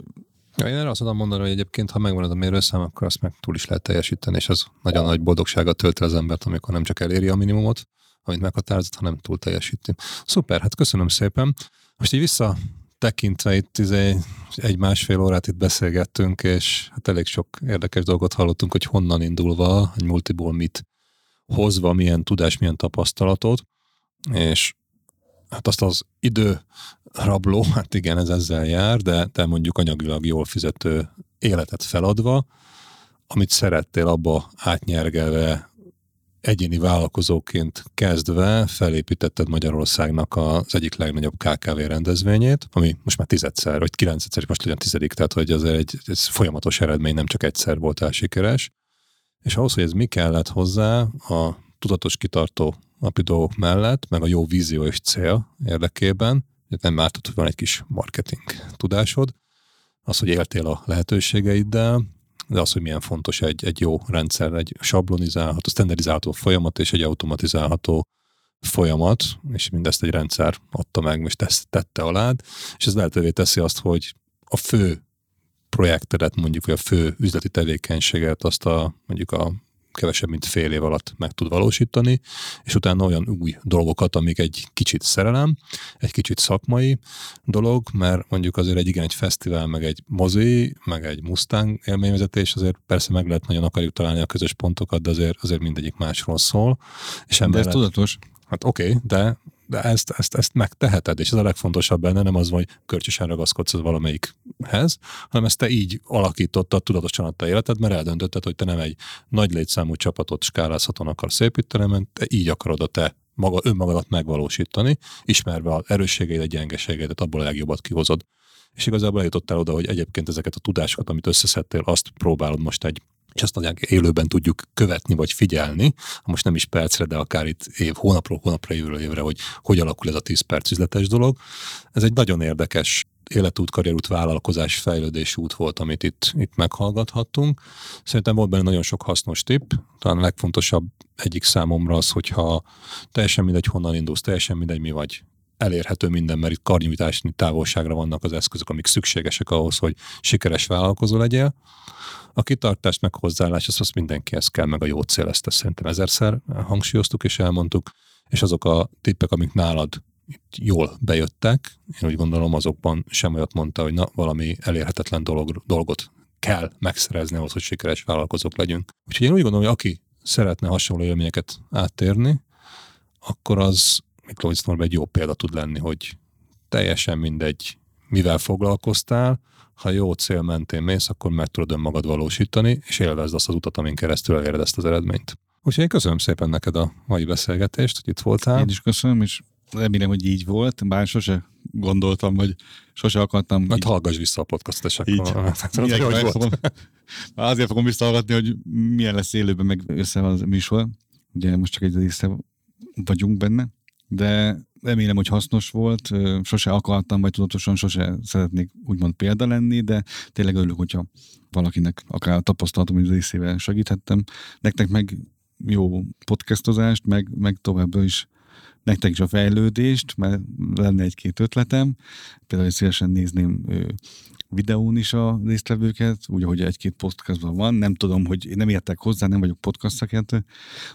Ja, én erre azt tudom mondani, hogy egyébként, ha megvan az a mérőszám, akkor azt meg túl is lehet teljesíteni, és az nagyon nagy boldogságot tölt az embert, amikor nem csak eléri a minimumot, amit meghatározott, hanem túl teljesíti. Szuper, hát köszönöm szépen. Most így vissza tekintve itt izé egy másfél órát itt beszélgettünk, és hát elég sok érdekes dolgot hallottunk, hogy honnan indulva, egy multiból mit hozva, milyen tudás, milyen tapasztalatot, és hát azt az idő rabló, hát igen, ez ezzel jár, de te mondjuk anyagilag jól fizető életet feladva, amit szerettél abba átnyergelve egyéni vállalkozóként kezdve felépítetted Magyarországnak az egyik legnagyobb KKV rendezvényét, ami most már tizedszer, vagy kilencedszer, most legyen tizedik, tehát hogy az egy, egy folyamatos eredmény, nem csak egyszer voltál sikeres. És ahhoz, hogy ez mi kellett hozzá, a tudatos kitartó napi dolgok mellett, meg a jó vízió és cél érdekében, nem ártott, hogy van egy kis marketing tudásod, az, hogy éltél a lehetőségeiddel, de az, hogy milyen fontos egy, egy jó rendszer, egy sablonizálható, standardizálható folyamat és egy automatizálható folyamat, és mindezt egy rendszer adta meg, és tesz, tette alád, és ez lehetővé teszi azt, hogy a fő projektedet, mondjuk, vagy a fő üzleti tevékenységet, azt a mondjuk a kevesebb, mint fél év alatt meg tud valósítani, és utána olyan új dolgokat, amik egy kicsit szerelem, egy kicsit szakmai dolog, mert mondjuk azért egy igen, egy fesztivál, meg egy mozi, meg egy Mustang élményvezetés, azért persze meg lehet nagyon akarjuk találni a közös pontokat, de azért, azért mindegyik másról szól. És de ez tudatos. Hát oké, okay, de de ezt, ezt, ezt megteheted, és ez a legfontosabb benne, nem az, hogy körcsösen ragaszkodsz valamelyikhez, hanem ezt te így alakítottad tudatosan a te életed, mert eldöntötted, hogy te nem egy nagy létszámú csapatot skálázhatóan akarsz építeni, mert te így akarod a te maga, önmagadat megvalósítani, ismerve az erősségeidet, gyengeségeidet, abból a legjobbat kihozod. És igazából eljutottál oda, hogy egyébként ezeket a tudásokat, amit összeszedtél, azt próbálod most egy és azt mondják, élőben tudjuk követni vagy figyelni, most nem is percre, de akár itt év, hónapról hónapra, évről évre, hogy hogy alakul ez a 10 perc üzletes dolog. Ez egy nagyon érdekes életút, karrierút, vállalkozás, fejlődés út volt, amit itt, itt meghallgathattunk. Szerintem volt benne nagyon sok hasznos tipp. Talán a legfontosabb egyik számomra az, hogyha teljesen mindegy, honnan indulsz, teljesen mindegy, mi vagy, elérhető minden, mert itt karnyújtásni távolságra vannak az eszközök, amik szükségesek ahhoz, hogy sikeres vállalkozó legyél. A kitartás meg hozzáállás, azt, azt mindenkihez kell, meg a jó cél, ezt, ezt szerintem ezerszer hangsúlyoztuk és elmondtuk, és azok a tippek, amik nálad jól bejöttek, én úgy gondolom azokban sem olyat mondta, hogy na, valami elérhetetlen dolog, dolgot kell megszerezni ahhoz, hogy sikeres vállalkozók legyünk. Úgyhogy én úgy gondolom, hogy aki szeretne hasonló élményeket áttérni, akkor az Miklós Norba egy jó példa tud lenni, hogy teljesen mindegy, mivel foglalkoztál, ha jó cél mentén mész, akkor meg tudod önmagad valósítani, és élvezd azt az utat, amin keresztül eléred ezt az eredményt. Úgyhogy én köszönöm szépen neked a mai beszélgetést, hogy itt voltál. Én is köszönöm, és remélem, hogy így volt, bár sose gondoltam, hogy sose akartam. Mert hallgass vissza a podcastot, és így. akkor... Azért fogom visszahallgatni, hogy milyen lesz élőben meg össze az műsor. Ugye most csak egy része vagyunk benne, de remélem, hogy hasznos volt. Sose akartam, vagy tudatosan sose szeretnék úgymond példa lenni, de tényleg örülök, hogyha valakinek akár tapasztalatom részével segíthettem. Nektek meg jó podcastozást, meg, meg továbbra is nektek is a fejlődést, mert lenne egy-két ötletem. Például szívesen nézném videón is a résztvevőket, úgy, ahogy egy-két podcastban van. Nem tudom, hogy én nem értek hozzá, nem vagyok podcast szakértő,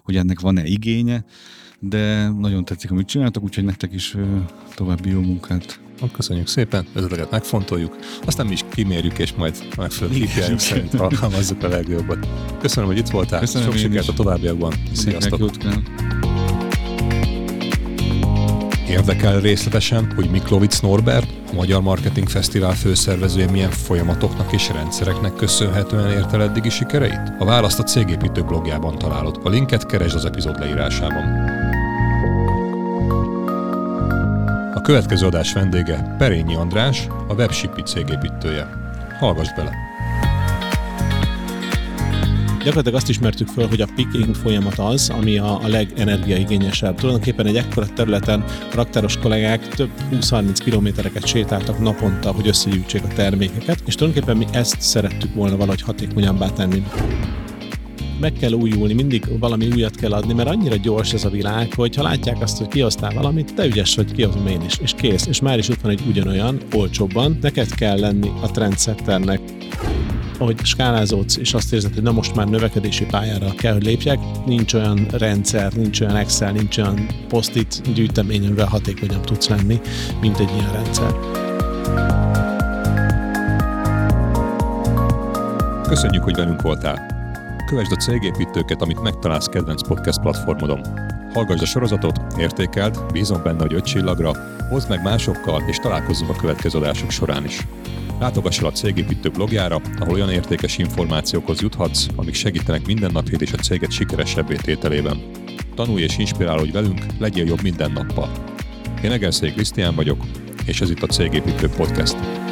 hogy ennek van-e igénye, de nagyon tetszik, amit csináltak, úgyhogy nektek is további jó munkát. Köszönjük szépen, ötleteket megfontoljuk, aztán mi is kimérjük, és majd megfelelő kipjájunk szerint alkalmazzuk a legjobbat. Köszönöm, hogy itt voltál, Köszönöm sok sikert a továbbiakban. Sziasztok! Sziasztok. Érdekel részletesen, hogy Miklovic Norbert Magyar Marketing Fesztivál főszervezője milyen folyamatoknak és rendszereknek köszönhetően ért el eddigi sikereit? A választ a Cégépítő blogjában találod. A linket keresd az epizód leírásában. A következő adás vendége Perényi András, a Webshipi cégépítője. Hallgass bele! Gyakorlatilag azt ismertük föl, hogy a picking folyamat az, ami a, a legenergiaigényesebb. Tulajdonképpen egy ekkora területen a raktáros kollégák több 20-30 kilométereket sétáltak naponta, hogy összegyűjtsék a termékeket, és tulajdonképpen mi ezt szerettük volna valahogy hatékonyabbá tenni meg kell újulni, mindig valami újat kell adni, mert annyira gyors ez a világ, hogy ha látják azt, hogy kihoztál valamit, te ügyes, hogy kihozom én is, és kész. És már is ott van egy ugyanolyan, olcsóbban, neked kell lenni a trendsetternek ahogy skálázódsz, és azt érzed, hogy na most már növekedési pályára kell, hogy lépjek, nincs olyan rendszer, nincs olyan Excel, nincs olyan post-it gyűjtemény, amivel hatékonyabb tudsz lenni, mint egy ilyen rendszer. Köszönjük, hogy velünk voltál! Kövesd a cégépítőket, amit megtalálsz kedvenc podcast platformodon. Hallgassd a sorozatot, értékeld, bízom benne, hogy öt csillagra, hozd meg másokkal, és találkozzunk a következő adások során is. Látogass el a Cégépítő blogjára, ahol olyan értékes információkhoz juthatsz, amik segítenek mindennapjét és a céget sikeresebbé tételében. Tanulj és inspirálódj velünk, legyél jobb minden nappal. Én Egerszék Krisztián vagyok, és ez itt a Cégépítő Podcast.